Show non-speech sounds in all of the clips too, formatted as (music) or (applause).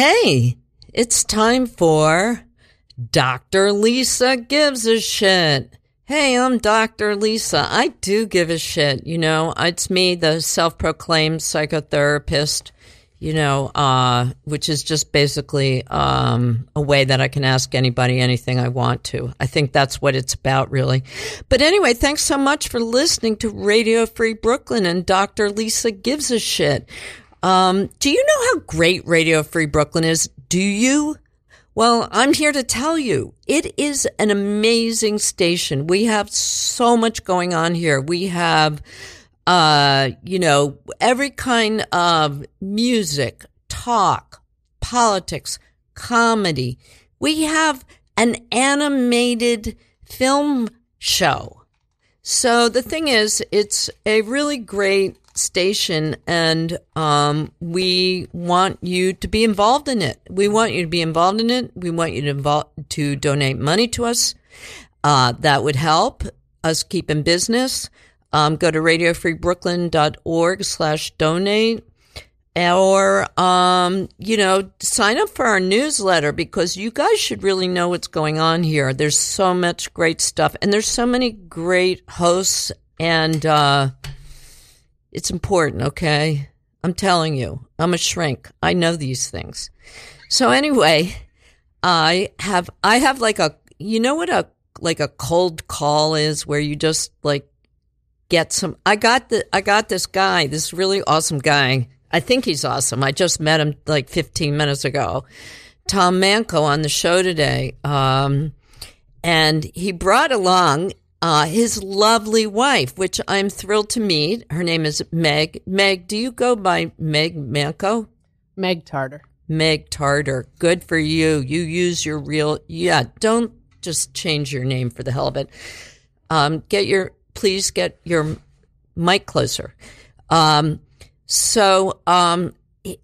Hey, it's time for Dr. Lisa Gives a Shit. Hey, I'm Dr. Lisa. I do give a shit. You know, it's me, the self proclaimed psychotherapist, you know, uh, which is just basically um, a way that I can ask anybody anything I want to. I think that's what it's about, really. But anyway, thanks so much for listening to Radio Free Brooklyn and Dr. Lisa Gives a Shit. Um, do you know how great Radio Free Brooklyn is? Do you? Well, I'm here to tell you it is an amazing station. We have so much going on here. We have, uh, you know, every kind of music, talk, politics, comedy. We have an animated film show. So the thing is, it's a really great station and um, we want you to be involved in it. We want you to be involved in it. We want you to involve, to donate money to us. Uh, that would help us keep in business. Um, go to radiofreebrooklyn.org slash donate or, um, you know, sign up for our newsletter because you guys should really know what's going on here. There's so much great stuff and there's so many great hosts and, uh, it's important, okay? I'm telling you, I'm a shrink. I know these things. So anyway, I have I have like a you know what a like a cold call is where you just like get some I got the I got this guy, this really awesome guy. I think he's awesome. I just met him like 15 minutes ago. Tom Manco on the show today. Um, and he brought along uh, his lovely wife, which I'm thrilled to meet. Her name is Meg. Meg, do you go by Meg Manco? Meg Tarter. Meg Tarter. Good for you. You use your real, yeah, don't just change your name for the hell of it. Um, get your, please get your mic closer. Um, so, um,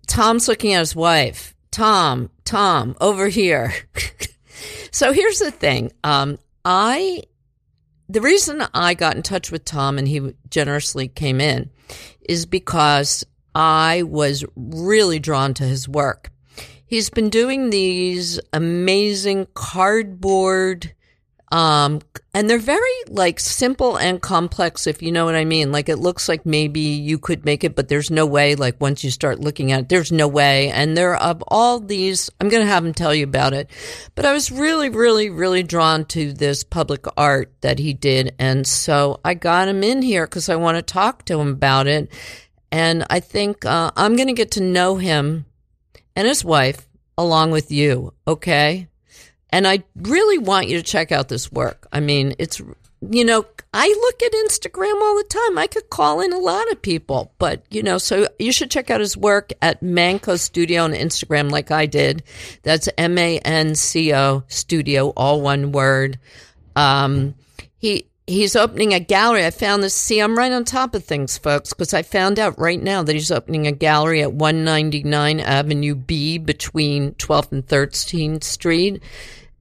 Tom's looking at his wife. Tom, Tom, over here. (laughs) so here's the thing. Um, I the reason I got in touch with Tom and he generously came in is because I was really drawn to his work. He's been doing these amazing cardboard um, and they're very like simple and complex, if you know what I mean. Like it looks like maybe you could make it, but there's no way. Like once you start looking at it, there's no way. And there are all these, I'm going to have him tell you about it. But I was really, really, really drawn to this public art that he did. And so I got him in here because I want to talk to him about it. And I think uh, I'm going to get to know him and his wife along with you. Okay. And I really want you to check out this work. I mean, it's, you know, I look at Instagram all the time. I could call in a lot of people, but, you know, so you should check out his work at Manco Studio on Instagram, like I did. That's M A N C O Studio, all one word. Um, he, he's opening a gallery. I found this. See, I'm right on top of things, folks, because I found out right now that he's opening a gallery at 199 Avenue B between 12th and 13th Street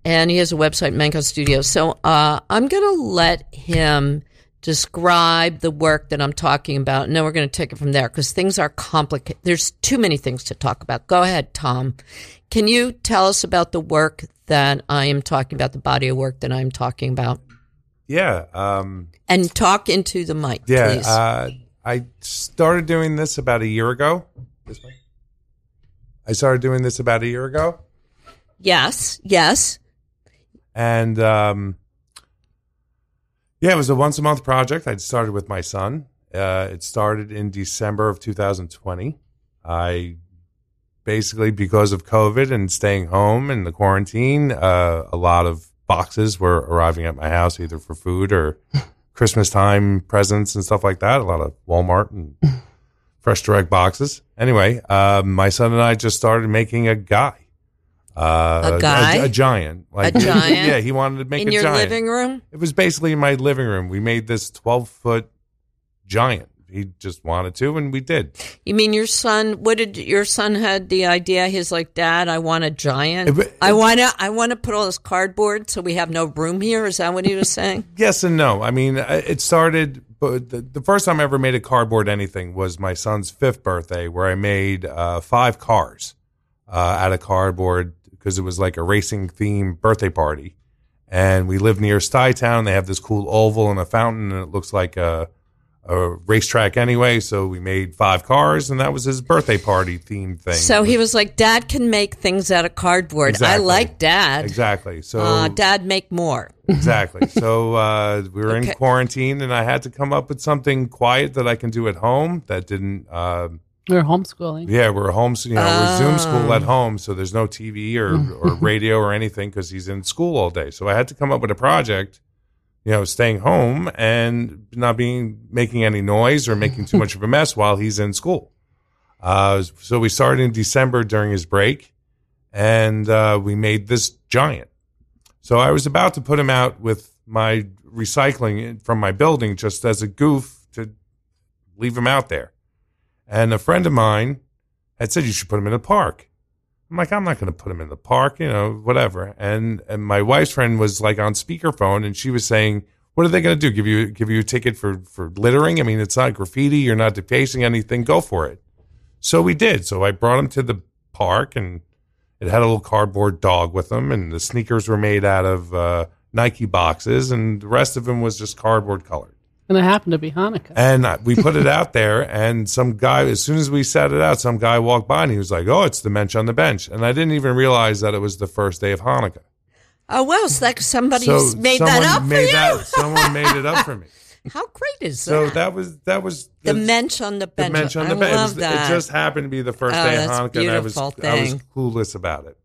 and he has a website, Manco Studio. So uh, I'm going to let him describe the work that I'm talking about, and then we're going to take it from there because things are complicated. There's too many things to talk about. Go ahead, Tom. Can you tell us about the work that I am talking about, the body of work that I'm talking about? Yeah. Um, and talk into the mic, yeah. please. Uh, I started doing this about a year ago. This way. I started doing this about a year ago. yes, yes. And um, yeah, it was a once a month project. I started with my son. Uh, it started in December of 2020. I basically, because of COVID and staying home and the quarantine, uh, a lot of boxes were arriving at my house either for food or (laughs) Christmas time presents and stuff like that. A lot of Walmart and (laughs) fresh direct boxes. Anyway, uh, my son and I just started making a guy. Uh, A guy? a, giant, like A (laughs) giant? Yeah, he wanted to make In a your giant. living room? It was basically in my living room. We made this twelve foot giant. He just wanted to, and we did. You mean your son? What did your son had the idea? He's like, Dad, I want a giant. It- it- I want to. I want to put all this cardboard so we have no room here. Is that what he was (laughs) saying? Yes and no. I mean, uh, it started. But the, the first time I ever made a cardboard anything was my son's fifth birthday, where I made uh, five cars uh, out of cardboard because it was like a racing theme birthday party. And we live near Stuytown. They have this cool oval and a fountain, and it looks like a, a racetrack anyway. So we made five cars, and that was his birthday party themed thing. So he was like, Dad can make things out of cardboard. Exactly. I like Dad. exactly. So Uh, Dad, make more. (laughs) exactly. So uh, we were Okay. in quarantine, and I had to come up with something quiet that I can do at home that didn't. We were homeschooling. Yeah, we're home, you know, we're Zoom school Ah. at home, so there's no TV or, or radio or anything because he's in school all day. So I had to come up with a project, you know, staying home and not being making any noise or making too much of a mess (laughs) while he's in school. Uh, so we started in December during his break, and uh, we made this giant. So I was about to put him out with my recycling from my building just as a goof to leave him out there. And a friend of mine had said you should put him in the park. I'm like, I'm not going to put him in the park, you know, whatever. And and my wife's friend was like on speakerphone, and she was saying, "What are they going to do? Give you give you a ticket for for littering? I mean, it's not graffiti. You're not defacing anything. Go for it." So we did. So I brought him to the park, and it had a little cardboard dog with him, and the sneakers were made out of uh, Nike boxes, and the rest of him was just cardboard colored. And it happened to be Hanukkah. And we put it out there, and some guy, as soon as we set it out, some guy walked by and he was like, "Oh, it's the mensch on the bench," and I didn't even realize that it was the first day of Hanukkah. Oh, well, it's like somebody So made someone that up for made you. that- someone made it up for me. (laughs) How great is So that? So that was that was the mensch on the the bench. mensch on the I bench. It, was- that. it just happened to be the first Oh, day of Hanukkah, and I was beautiful I was clueless about it.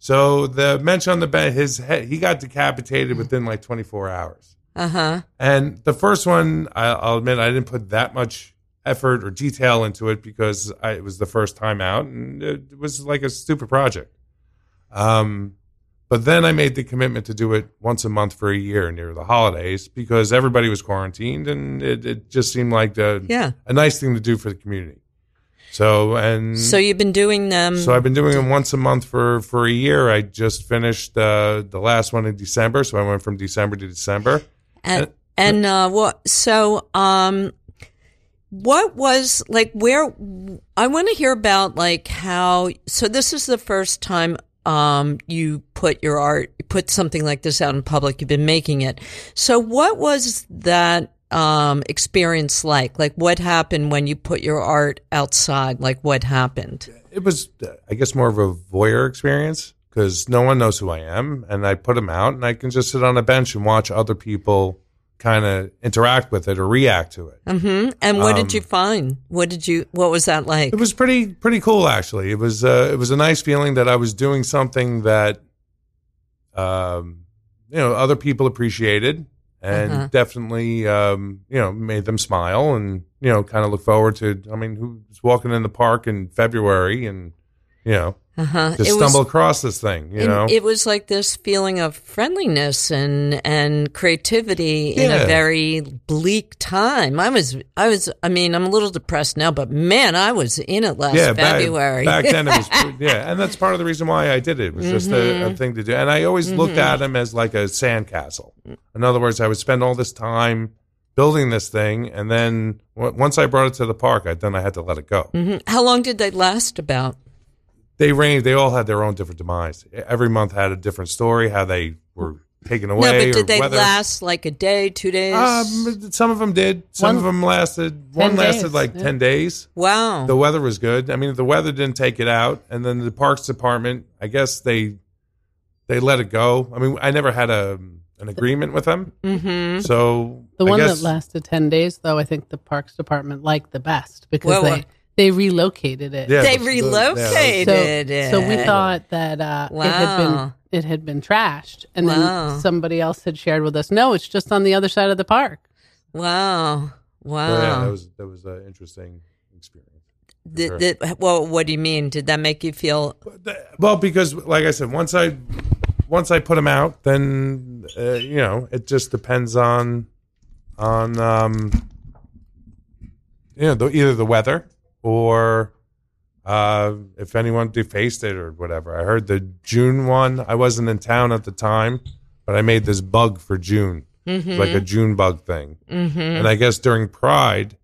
So the mensch on the bench, his head, he got decapitated within like 24 hours. Uh huh. And the first one, I, I'll admit, I didn't put that much effort or detail into it because I, it was the first time out, and it was like a stupid project. Um, but then I made the commitment to do it once a month for a year near the holidays because everybody was quarantined, and it, it just seemed like a, Yeah. a nice thing to do for the community. So and So you've been doing them. so I've been doing them once a month for for a year. I just finished uh, the last one in December, so I went from December to December. And and uh, what? So um, what was like? Where I want to hear about like how. So this is the first time um you put your art, put something like this out in public. You've been making it. So what was that? Um, experience like like what happened when you put your art outside like what happened it was uh, i guess more of a voyeur experience because no one knows who i am and i put them out and i can just sit on a bench and watch other people kind of interact with it or react to it. Hmm and what did you find? What did you what was that like? Um, it was pretty pretty cool actually. It was uh, it was a nice feeling that i was doing something that um you know other people appreciated and Uh-huh. definitely um you know made them smile and you know kind of look forward to i mean who's walking in the park in february and you know uh-huh to It was- stumble across this thing, you know. it was like this feeling of friendliness and and creativity in a very bleak time. I was I was I mean I'm a little depressed now, but man, I was in it last yeah, February. Back, back then it was, (laughs) yeah, and that's part of the reason why I did it. It was just a, Mm-hmm. a thing to do, and I always looked at him as like a sandcastle. In other words, I would spend all this time building this thing, and then w- once I brought it to the park, I, then I had to let it go. Mhm. How long did they last? About They ranged; they all had their own different demise. Every month had a different story, how they were taken away. no, but or did they whether, last like a day, two days? Um, some of them did. Some One- of them lasted. One lasted days, like yeah. ten days. wow. The weather was good. I mean, the weather didn't take it out, and then the parks department, I guess they they let it go. I mean, I never had a an agreement with them, mm-hmm. so The I one guess, that lasted 10 days, though, I think the Parks Department liked the best because Well, they, what- they relocated it. Yeah, They the- the- relocated. So, it. so we thought that uh, it had been it had been trashed, and Wow. then somebody else had shared with us, no, it's just on the other side of the park. Wow. Wow. So, yeah, that was that was an interesting experience. Did- sure. did- well, what do you mean? Did that make you feel? Well, because like I said, once I once I put them out, then uh, you know it just depends on on um, you know the, either the weather or uh, if anyone defaced it or whatever. I heard the June one. I wasn't in town at the time, but I made this bug for June, was like a June bug thing. Mm-hmm. And I guess during Pride,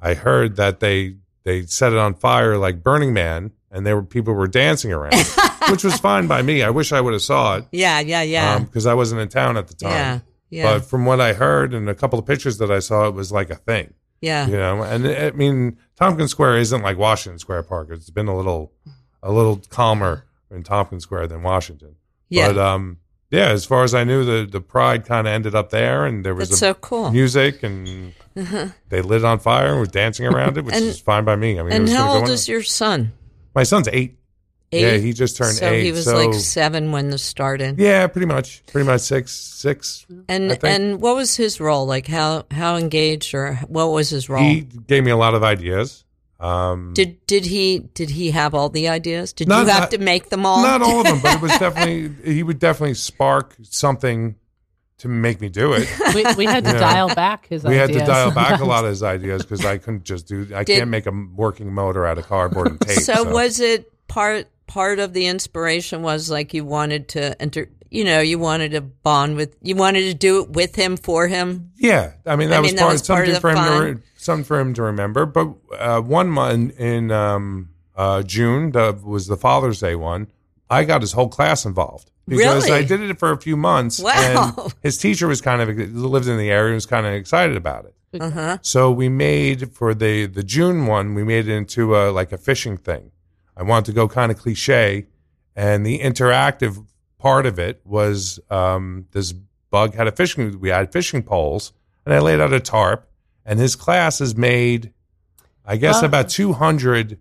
I heard that they they set it on fire like Burning Man and there were people were dancing around, (laughs) which was fine by me. I wish I would have saw it Yeah, yeah, yeah. because I wasn't in town at the time. yeah. Yeah. But from what I heard and a couple of pictures that I saw, it was like a thing, yeah. you know. And I mean, Tompkins Square isn't like Washington Square Park. It's been a little, a little calmer in Tompkins Square than Washington. Yeah. But um, yeah, as far as I knew, the the pride kind of ended up there, and there was That's so cool. music, and they lit it on fire and were dancing around it, which And- is fine by me. I mean, it and was how old on. is your son? my son's eight? Eight. Yeah, he just turned so eight. he was so like seven when this started. yeah, pretty much, pretty much six, six. I And think. and what was his role? Like how how engaged or what was his role? He gave me a lot of ideas. Um, did did he did he have all the ideas? Did Not- you have not- to make them all? Not all of them, but it was (laughs) definitely he would definitely spark something to make me do it. (laughs) We, we had to Yeah. dial back his ideas. We had to dial back a lot of his ideas because I couldn't just do. I Did- can't make a working motor out of cardboard and (laughs) tape. so, was it part part of the inspiration was like you wanted to enter you know you wanted to bond with you wanted to do it with him for him Yeah, I mean that I was mean, that part was of part something of for the him to fun. something for him to remember. But uh, one month in um, uh, June that was the Father's Day one. I got his whole class involved because Really? I did it for a few months. Wow. And his teacher was kind of lived in the area and was kind of excited about it. uh-huh So we made for the the June one, we made it into a like a fishing thing. I wanted to go kind of cliche, and the interactive part of it was um, this bug had a fishing. We had fishing poles, and I laid out a tarp, and his class has made, I guess, Oh. about two hundred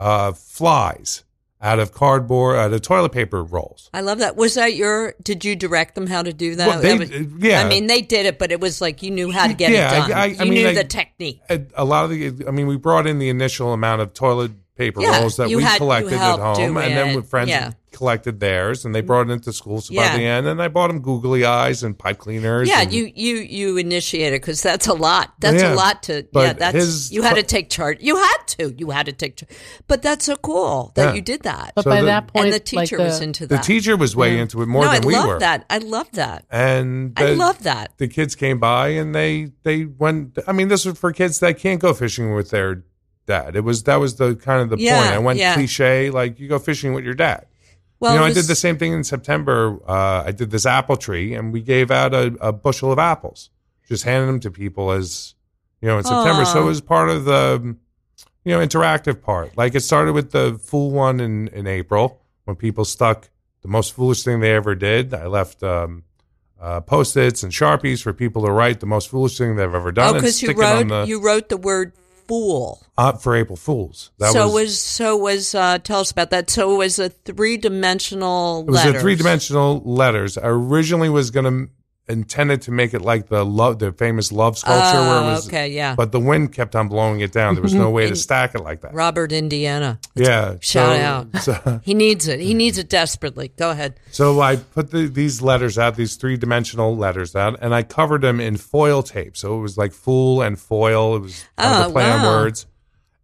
uh, flies out of cardboard, out of toilet paper rolls. i love that was that your did you direct them how to do that, Well, they- That was- yeah. i mean they did it but it was like you knew how to get Yeah, it done I- I you mean, knew I- the technique a lot of the i mean we brought in the initial amount of toilet paper Yeah, rolls that we had- collected at home and then with friends yeah. collected theirs and they mm. brought it into school so Yeah. by the end and i bought them googly eyes and pipe cleaners yeah and- you you you initiated because that's a lot that's Yeah, a lot to but yeah that's his you had to take charge you had to you had to take charge but that's so cool that Yeah. you did that But So by the- that point, and the like teacher the, was uh, into the that teacher was way into it more no, than I we love were that. I love that. and I love that. the kids came by and they they went i mean this was for kids that can't go fishing with their dad it was that was the kind of the Yeah, point i went yeah. cliche like you go fishing with your dad Well, you know, I did the same thing in September. Uh, I did this apple tree, and we gave out a, a bushel of apples, just handed them to people as you know in September. So it was part of the you know interactive part. Like it started with the fool one in in April when people stuck the most foolish thing they ever did. I left. Um, uh, post-its and sharpies for people to write the most foolish thing they've ever done. Oh, because you stick it on wrote the, you wrote the word fool. uh, for April Fools. That so was, was so was uh, tell us about that. So it was a three dimensional. It was a three dimensional letters. I originally was going to intended to make it like the love, the famous love sculpture, where it was. Oh, okay, yeah. But the wind kept on blowing it down. There was no way to stack it like that. Robert Indiana. Yeah. Shout so, out. So, He needs it. He needs it desperately. Go ahead. so I put the, these letters out, these three dimensional letters out, and I covered them in foil tape. So it was like fool and foil. It was kind Oh, a play on words.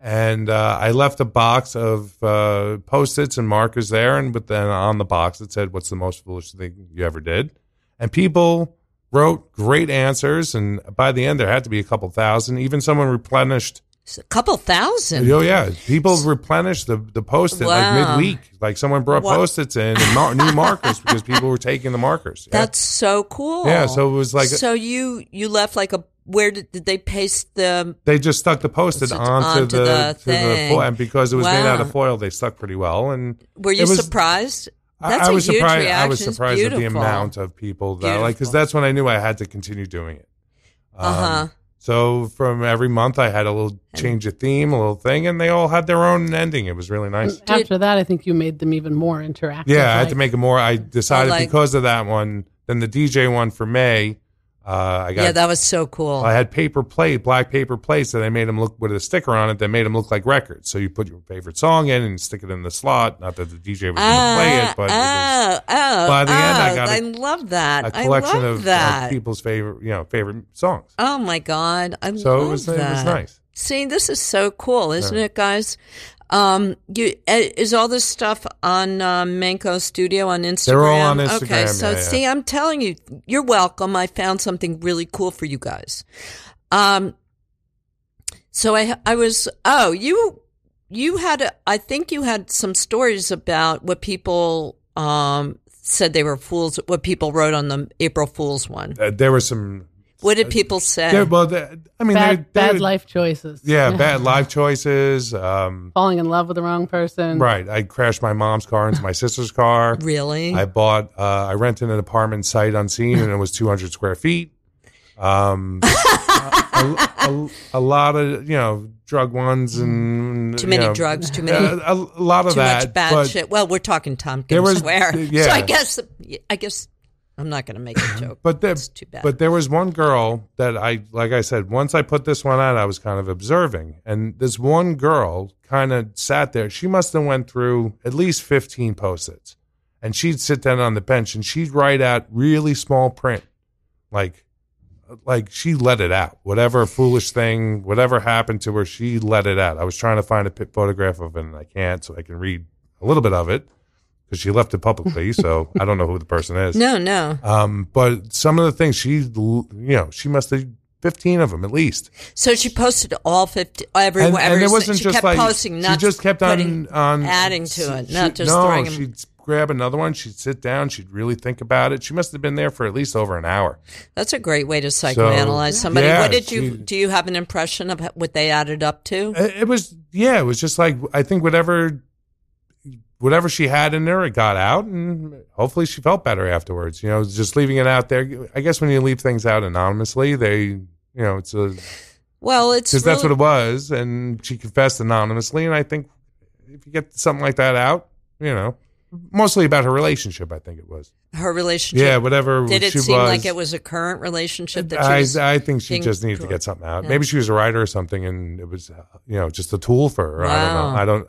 And uh, I left a box of uh, post-its and markers there, and but then on the box it said, "What's the most foolish thing you ever did?" And people wrote great answers, and by the end there had to be a couple thousand. Even someone replenished. A couple thousand. Oh yeah, people replenished the the post-it Wow. like midweek. Like someone brought post-its in and mar- new markers (laughs) because people were taking the markers. Yeah. That's so cool. Yeah, so it was like- so you you left like a where did, did they paste the they just stuck the post-it onto, onto the, the the foil, and because it was made out of foil, they stuck pretty well. And were you was- surprised? I- That's I a was huge surprised. reaction. I was It's surprised at the amount of people that like because that's when I knew I had to continue doing it. Um, Uh-huh. So from every month, I had a little change of theme, a little thing, and they all had their own ending. It was really nice. After that, I think you made them even more interactive. Yeah, I had like- to make it more. I decided like- because of that one. Then the DJ one for May, uh, I got. Yeah, that was so cool. I had paper plate, black paper plates that I made them look with a sticker on it that made them look like records. So you put your favorite song in and stick it in the slot. Not that the DJ was going to play it, but it was oh, oh, by the end, I oh, got a- I love that. a collection of, that. people's favorite, you know, favorite songs. Oh my god, I So love it was that. it was nice. See, this is so cool, isn't it, guys? Um, you uh, is all this stuff on uh, Manco Studio on Instagram? They're all on Instagram. Okay, so yeah, yeah. see, I'm telling you, you're welcome. I found something really cool for you guys. Um, so I I was oh you you had, a, I think you had some stories about what people um, said they were fools. What people wrote on the April Fool's one. Uh, there were some. What did people say? There, well, there- I mean, bad, there- there- bad life choices. Yeah, (laughs) bad life choices. Um, Falling in love with the wrong person. right. I crashed my mom's car into my sister's car. (laughs) really? I bought. Uh, I rented an apartment sight unseen, and it was 200 square feet. Um, (laughs) a, a, a lot of you know drug ones and too you many know, drugs. Too many. A, a, a lot of too that. much bad but shit. Well, we're talking Tompkins There was- Square, yeah. so I guess I guess I'm not going to make a (coughs) joke. But there, too bad. but there was one girl that I, like I said, once I put this one out, I was kind of observing, and this one girl kind of sat there. She must have went through at least fifteen post-its, and she'd sit down on the bench and she'd write out really small print, like, like she let it out. Whatever foolish thing, whatever happened to her, she let it out. I was trying to find a photograph of it, and I can't, so I can read a little bit of it because she left it publicly. so I don't know who the person is. no, no. Um, but some of the things she, you know, she must have fifteen of them at least. So she posted all fifty every And, every. and it wasn't she just kept like posting, she not just kept putting, on on adding to it, she- not just no. She'd grab another one. She'd sit down. She'd really think about it. She must have been there for at least over an hour. That's a great way to psychoanalyze somebody. yeah, what did you she- do? You have an impression of what they added up to? It, it was yeah. It was just like I think whatever. Whatever she had in there, it got out, and hopefully she felt better afterwards. You know, just leaving it out there. I guess when you leave things out anonymously, they, you know, it's a Well, it's because that's what it was, and she confessed anonymously. And I think if you get something like that out, you know, mostly about her relationship, I think it was. Her relationship. Yeah, whatever. Did it seem was, like it was a current relationship that she I, was? I think she just needed to get something out. Yeah. Maybe she was a writer or something, and it was, uh, you know, just a tool for her. I don't know. I don't.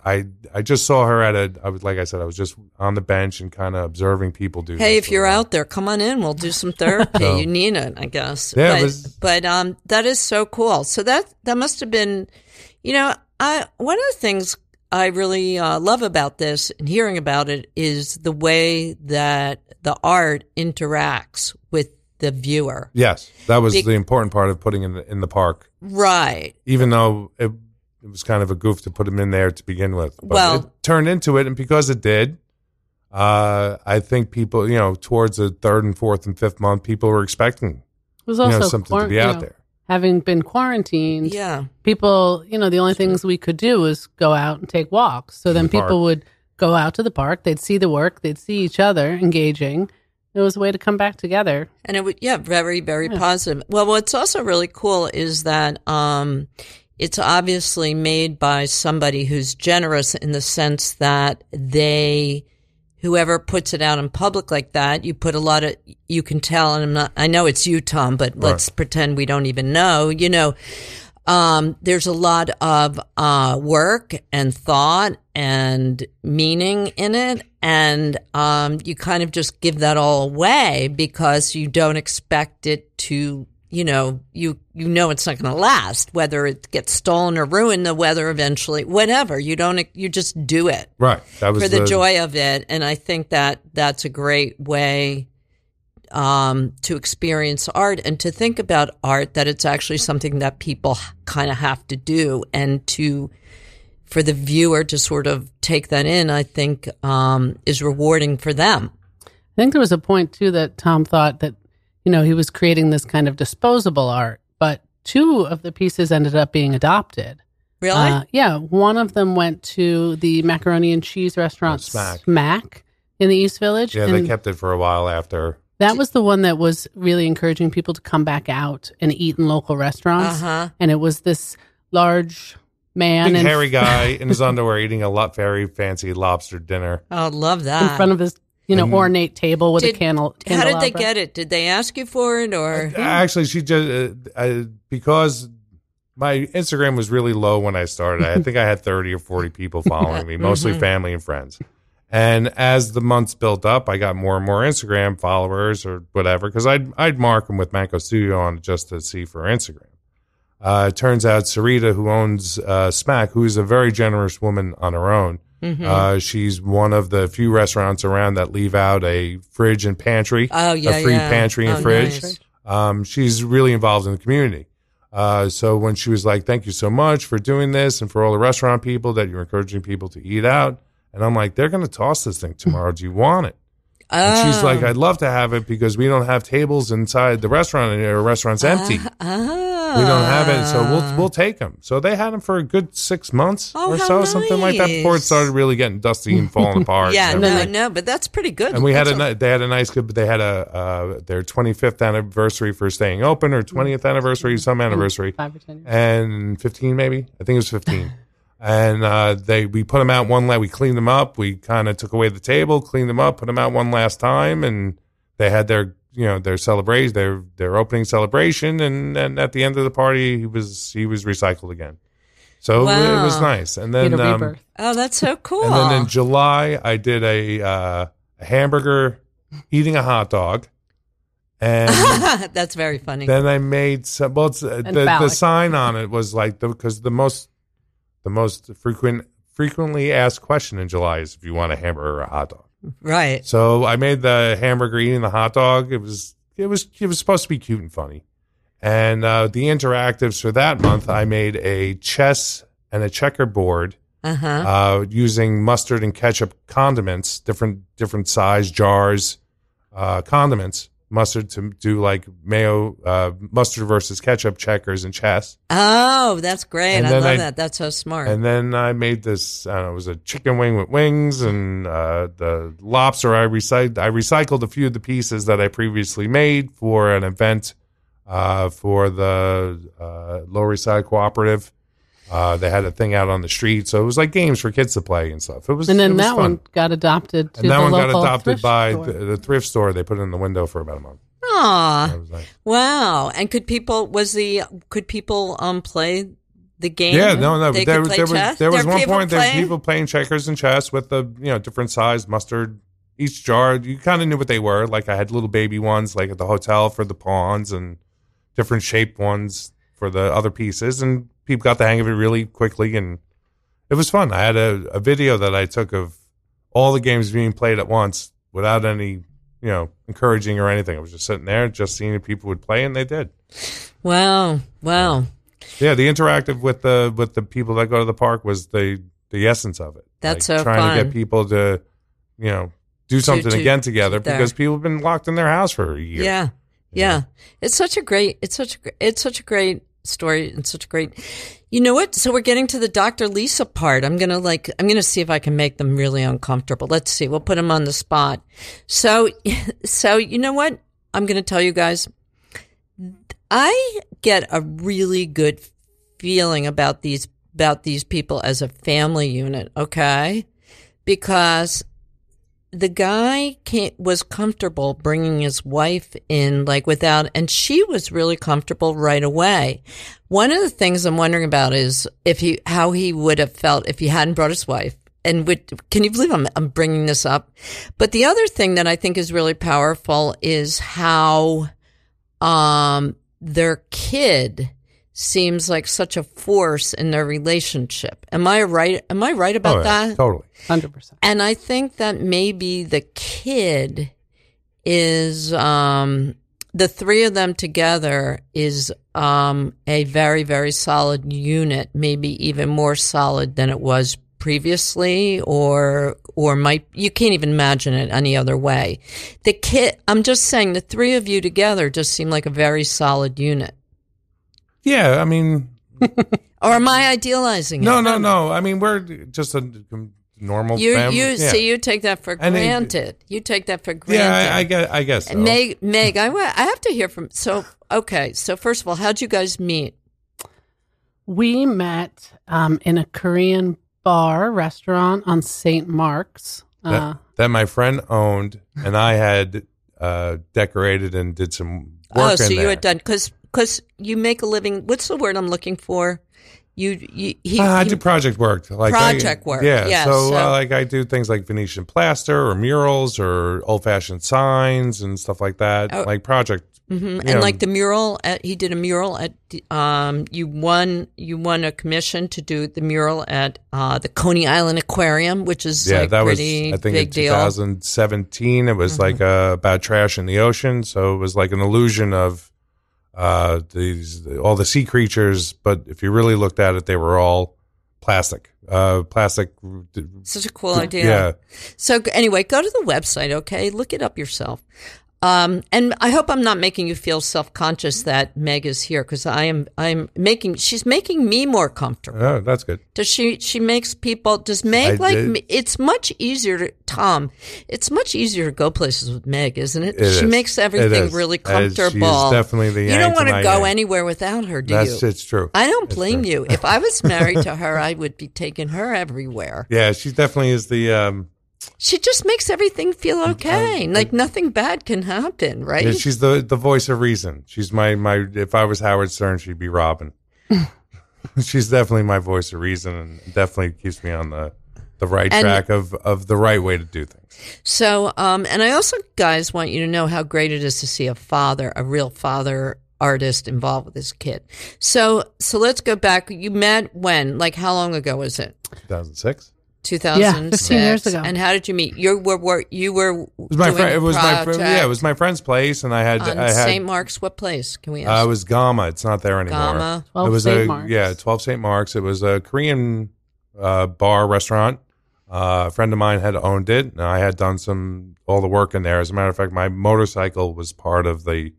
I I just saw her at a. I was like I said, I was just on the bench and kind of observing people do. hey, if you're out there, come on in. We'll do some therapy. So- you need it, I guess. Yeah, but, was- but um, that is so cool. So that that must have been, you know, I one of the things I really uh, love about this and hearing about it is the way that the art interacts with the viewer. Yes, that was Be- the important part of putting in the, in the park. Right. even though it, it was kind of a goof to put him in there to begin with. But Well- it turned into it, and because it did, uh, I think people, you know, towards the third and fourth and fifth month, people were expecting, It was you know, something to quar- be you out know, there. Having been quarantined, Yeah. people, you know, the only things we could do was go out and take walks. So then the park. people would go out to the park, they'd see the work, they'd see each other engaging. It was a way to come back together. And it would, yeah, very, very Yeah. positive. Well, what's also really cool is that um, it's obviously made by somebody who's generous in the sense that they, whoever puts it out in public like that, you put a lot of, you can tell, and I'm not, I know it's you, Tom, but let's pretend we don't even know, you know, um, there's a lot of uh, work and thought and meaning in it. And um, you kind of just give that all away because you don't expect it to, you know, you, you know it's not going to last, whether it gets stolen or ruined, the weather eventually, whatever. You don't, you just do it Right. That was for the, joy of it. And I think that that's a great way um, to experience art and to think about art that it's actually something that people kind of have to do and to for the viewer to sort of take that in i think um, is rewarding for them I think there was a point too that Tom thought that, you know, he was creating this kind of disposable art, but two of the pieces ended up being adopted. really Uh, yeah, one of them went to the macaroni and cheese restaurant Oh, S'MAC. S'MAC in the East Village. Yeah, they kept it for a while after. That was the one that was really encouraging people to come back out and eat in local restaurants. uh-huh And it was this large man Big in, hairy (laughs) guy in his underwear eating a lot very fancy lobster dinner. i love that. in front of his, you know, And- ornate table with Did- a candle. how did they candelabra. get it did they ask you for it or Actually, she just uh, uh, because my Instagram was really low when I started. I (laughs) think I had thirty or forty people following me, mostly family and friends. And as the months built up, I got more and more Instagram followers or whatever because I'd I'd mark them with Manco Studio on it just to see for Instagram. Uh, it turns out Sarita, who owns uh, S'MAC, who is a very generous woman on her own, Mm-hmm. uh, she's one of the few restaurants around that leave out a fridge and pantry oh yeah a free yeah. pantry and Oh, fridge. nice. Um, she's really involved in the community. Uh, so when she was like, "Thank you so much for doing this and for all the restaurant people that you're encouraging people to eat out," and I'm like, "They're going to toss this thing tomorrow. Do you want it?" And she's Oh. like, "I'd love to have it because we don't have tables inside the restaurant and the restaurant's empty. Ah. we don't have it, so we'll we'll take them." So they had them for a good six months Oh, or how so, something like that, before it started really getting dusty and falling (laughs) apart. Yeah, no, everything. no, but that's pretty good. And we had a That's ni- they had a nice good they had a uh, their 25th anniversary for staying open or 20th anniversary some anniversary Five or ten years. and 15 maybe I think it was 15 (laughs) and uh, they we put them out one la we cleaned them up we kind of took away the table cleaned them up put them out one last time and they had their you know their celebration their their opening celebration and then at the end of the party he was he was recycled again so it was nice and then um. Oh, that's so cool. and then in July, I did a, uh, a hamburger eating a hot dog. And (laughs) that's very funny. then I made some, well, it's, uh, the, the sign on it was like, because the, most, the most frequent, frequently asked question in July is if you want a hamburger or a hot dog. right. So I made the hamburger eating the hot dog. It was, it was, it was supposed to be cute and funny. And, uh, the interactives for that month, I made a chess and a checkerboard Uh-huh. uh, using mustard and ketchup condiments, different different size jars, uh, condiments. Mustard to do like mayo, uh, mustard versus ketchup checkers and chess. Oh, that's great. And I love I- that. That's so smart. And then I made this. I don't know, it was a chicken wing with wings and uh, the lobster. I recycled. I recycled a few of the pieces that I previously made for an event uh, for the uh, Lower East Side Cooperative. Uh, they had a thing out on the street, so it was like games for kids to play and stuff. It was And then was that fun. one got adopted to and that the one got local adopted thrift by store. the, the thrift store. They put it in the window for about a month. Nice. Wow. And could people was the could people um play the game? Yeah, no, no. They there, play there was there was There one point there were people playing checkers and chess with the you know different size mustard. Each jar, you kind of knew what they were. Like I had little baby ones, like at the hotel for the pawns, and different shaped ones for the other pieces. And people got the hang of it really quickly, and it was fun. I had a, a video that I took of all the games being played at once without any, you know, encouraging or anything. I was just sitting there, just seeing if people would play, and they did. Wow. Wow. Yeah, the interactive with the with the people that go to the park was the the essence of it. That's Like, so trying to get people to, you know, do something to- again together because people have been locked in their house for a year. Yeah. Yeah. It's such a great it's such a it's such a great story and such a great You know what? So we're getting to the Dr. Lisa part. I'm to like I'm to see if I can make them really uncomfortable. Let's see. We'll put them on the spot. So (laughs) so you know what? I'm to tell you guys I get a really good feeling about these about these people as a family unit, okay? Because the guy can't, was comfortable bringing his wife in like without and she was really comfortable right away. One of the things i'm wondering about is if he how he would have felt if he hadn't brought his wife and would can you believe I'm, I'm bringing this up? But the other thing that i think is really powerful is how um their kid seems like such a force in their relationship am i right am i right about Oh, yeah, that Totally. Hundred percent. and I think that maybe the kid is um the three of them together is um a very very solid unit, maybe even more solid than it was previously or or might you can't even imagine it any other way. The kid I'm just saying the three of you together just seem like a very solid unit. Yeah, I mean, (laughs) Or am I idealizing no, it? no, no. I mean, we're just a normal You family. you yeah. see you take that for And it- granted. you take that for granted. yeah, I, I guess. I guess. So. Meg, Meg, I, I have to hear from. So, okay. So, first of all, how'd you guys meet? We met um, in a Korean bar restaurant on St. Mark's. Uh, that, that my friend owned, and I had uh, decorated and did some work oh, so in you there. had done because because you make a living. What's the word I'm looking for? You, you he, Uh, I he- do project work, like Project I, work, Yeah, yeah, so, so- uh, like I do things like Venetian plaster or murals or old fashioned signs and stuff like that. Oh. Like project. Mhm. and know, like the mural. At, he did a mural at. Um, you won you won a commission to do the mural at uh, the Coney Island Aquarium, which is yeah, like that was I think big in deal. Mm-hmm. 2017. It was like uh, about trash in the ocean, so it was like an illusion of uh, these all the sea creatures. But if you really looked at it, they were all plastic. Uh, plastic. Such a cool idea. Yeah. So anyway, go to the website, okay? Look it up yourself. Um, and I hope I'm not making you feel self conscious that Meg is here because I am. I'm making. She's making me more comfortable. Oh, that's good. Does she? She makes people. Does Meg I like? did. me? It's much easier to Tom. It's much easier to go places with Meg, isn't it? It she is. makes everything really is. She's comfortable. definitely the You don't want to go anywhere without her, do That's you? it's true. I don't It's blame true. you. If I was married to (laughs) her, I would be taking her everywhere. Yeah, she definitely is the. Um, She just makes everything feel okay. like nothing bad can happen, right? yeah, she's the the voice of reason. She's my my. If I was Howard Stern, she'd be Robin. (laughs) she's definitely my voice of reason, and definitely keeps me on the the right And- track of of the right way to do things. So, um, and I also, guys, want you to know how great it is to see a father, a real father artist involved with his kid. So, so let's go back. You met when? Like, how long ago was it? 2006. 2006. 15 years ago. And how did you meet? You were, were you were It was my friend. It was my friend. Yeah, it was my friend's place, and I had on I had St. Mark's. What place? Can we uh, it was Gamma. It's not there anymore. Gamma. 12 it was St. a Mark's. yeah, twelve St. Mark's. It was a Korean uh, bar restaurant. Uh, a friend of mine had owned it, and I had done some all the work in there. As a matter of fact, my motorcycle was part of the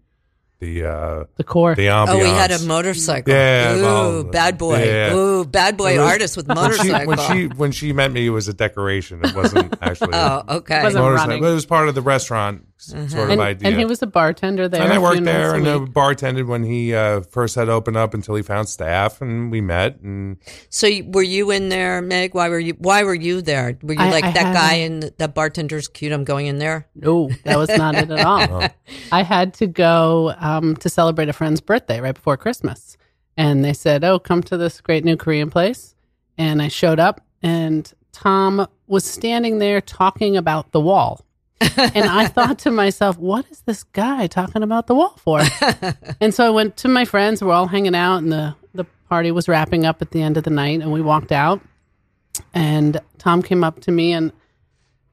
the uh, The core. the ambiance. Oh, we had a motorcycle. Yeah, Ooh, well, bad boy. yeah. Ooh, bad boy was- artist with (laughs) when she, motorcycle. when she when she met me, it was a decoration. It wasn't (laughs) actually. oh, a okay. Wasn't motorcycle. running. But it was part of the restaurant s- Uh-huh. sort of and, idea. and he was a bartender there. and I worked there and week. bartended when he uh, first had opened up until he found staff, and we met. And So were you in there, Meg? Why were you? Why were you there? Were you I- like I that had- guy and that bartender's cute? I'm going in there. No, that was not it at all. (laughs) I had to go um, to celebrate a friend's birthday right before Christmas. And they said, Oh, come to this great new Korean place. And I showed up, and Tom was standing there talking about the wall. (laughs) and I thought to myself, What is this guy talking about the wall for? (laughs) and so I went to my friends. We're all hanging out, and the, the party was wrapping up at the end of the night. And we walked out, and Tom came up to me and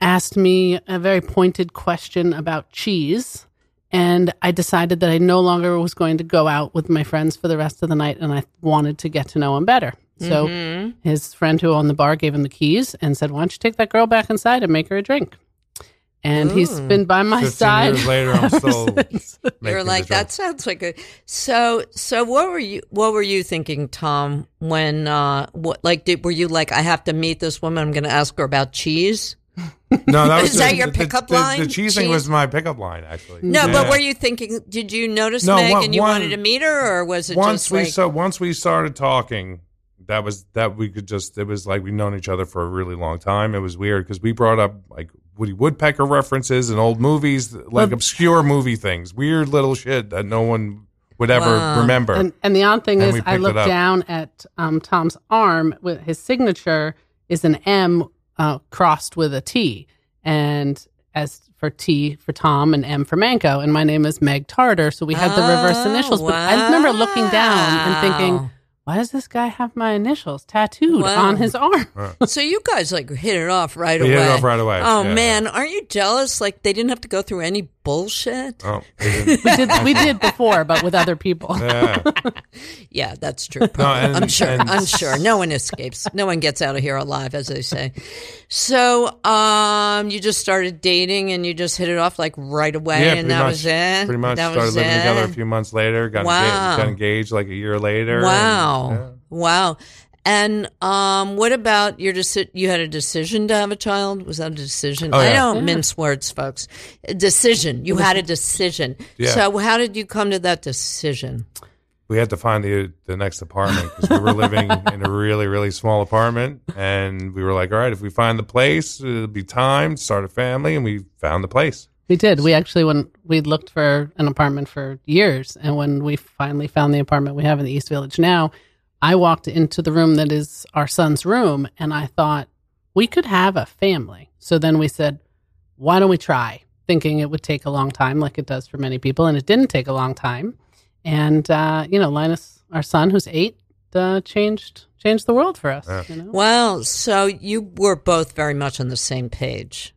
asked me a very pointed question about cheese. And I decided that I no longer was going to go out with my friends for the rest of the night and I wanted to get to know him better. So Mm-hmm. his friend who owned the bar gave him the keys and said, Why don't you take that girl back inside and make her a drink? And he's been by my 15 side. years later, I'm still. (laughs) You're like that sounds like a. So so what were you? What were you thinking, Tom? When uh, what like did were you like? I have to meet this woman. I'm going to ask her about cheese. (laughs) No, that was Is that the- your the- pickup the, line? The cheese thing was my pickup line, actually. No, Yeah. but were you thinking? Did you notice No, Meg one- and you one- wanted to meet her, or was it once just we like? so once we started talking, that was that we could just it was like we've known each other for a really long time. It was weird because we brought up like Woody Woodpecker references and old movies, like Well- obscure movie things, weird little shit that no one would ever Wow. remember. And, and the odd thing And is, I looked down at um, Tom's arm. With his signature is an M uh, crossed with a T, and as for T for Tom and M for Manco, and my name is Meg Tarter, so we had the reverse Oh, initials. But I remember looking down and thinking, why does this guy have my initials tattooed Wow. on his arm? (laughs) So you guys like hit it off right We away. hit it off right away, Oh yeah. man, aren't you jealous? Like they didn't have to go through any bullshit. oh, (laughs) we didn't- We did, we did before, but with other people. yeah. (laughs) Yeah, that's true. probably. and- I'm sure. and- I'm sure. No one escapes. No one gets out of here alive, as they say. So, um, you just started dating and you just hit it off like right away, Yeah, and that much. was it. Pretty much That started living it? together a few months later. Got, Wow. engaged, got engaged like a year later. Wow. and, yeah. Wow. And um, what about your deci- You had a decision to have a child. Was that a decision? Oh, I don't Yeah. mince words, folks. A decision. You had a decision. Yeah. So how did you come to that decision? we had to find the the next apartment because we were living (laughs) in a really really small apartment, and we were like, all right, if we find the place, it'll be time to start a family, and we found the place. We did. We actually, when we looked for an apartment for years, and when we finally found the apartment we have in the East Village now, I walked into the room that is our son's room, and I thought we could have a family. So then we said, why don't we try? Thinking it would take a long time, like it does for many people, and it didn't take a long time. And uh, you know, Linus, our son, who's eight, uh, changed changed the world for us. Yeah. You know? Well, so you were both very much on the same page.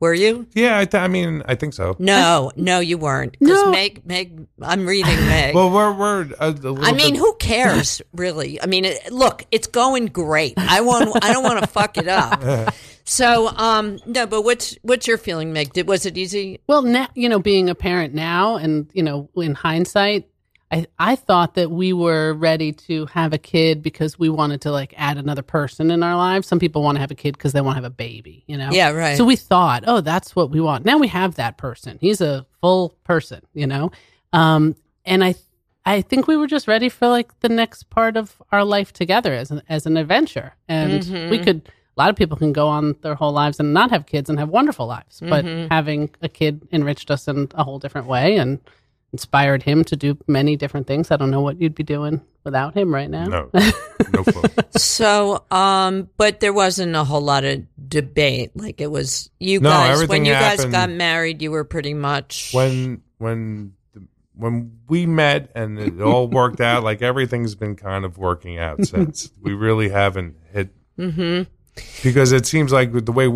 Were you? Yeah, I, th- I mean, I think so. No, no, you weren't. Because No. Meg, Meg, I'm reading Meg. Well, we're we're a, a little I mean, bit- who cares, (laughs) really? I mean, it, look, it's going great. I want, I don't want to fuck it up. (laughs) So, um, no, but what's what's your feeling, Meg? Did was it easy? Well, now you know, being a parent now, and you know, in hindsight, I I thought that we were ready to have a kid because we wanted to like add another person in our lives. Some people want to have a kid because they want to have a baby, you know. Yeah, right. So we thought, oh, that's what we want. Now we have that person. He's a full person, you know. Um, and I I think we were just ready for like the next part of our life together as an as an adventure, and Mm-hmm. we could. A lot of people can go on their whole lives and not have kids and have wonderful lives, but Mm-hmm. having a kid enriched us in a whole different way and inspired him to do many different things. I don't know what you'd be doing without him right now. no, (laughs) no clue. So, um, but there wasn't a whole lot of debate. Like it was you No, guys when everything you guys got married, you were pretty much when when when we met and it (laughs) all worked out, like everything's been kind of working out since. (laughs) We really haven't hit hmm because it seems like the way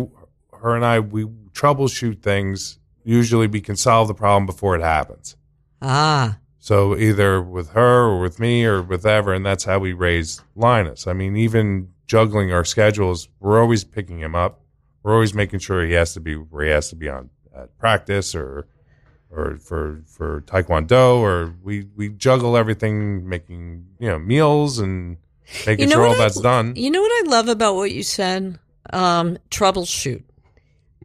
her and I we troubleshoot things. Usually, we can solve the problem before it happens. Ah. So either with her or with me or with ever, and that's how we raise Linus. I mean, even juggling our schedules, we're always picking him up. We're always making sure he has to be where he has to be on at practice or or for for taekwondo or we we juggle everything, making you know meals and making You know sure all I- that's done. You know what I love about what you said? Um, troubleshoot.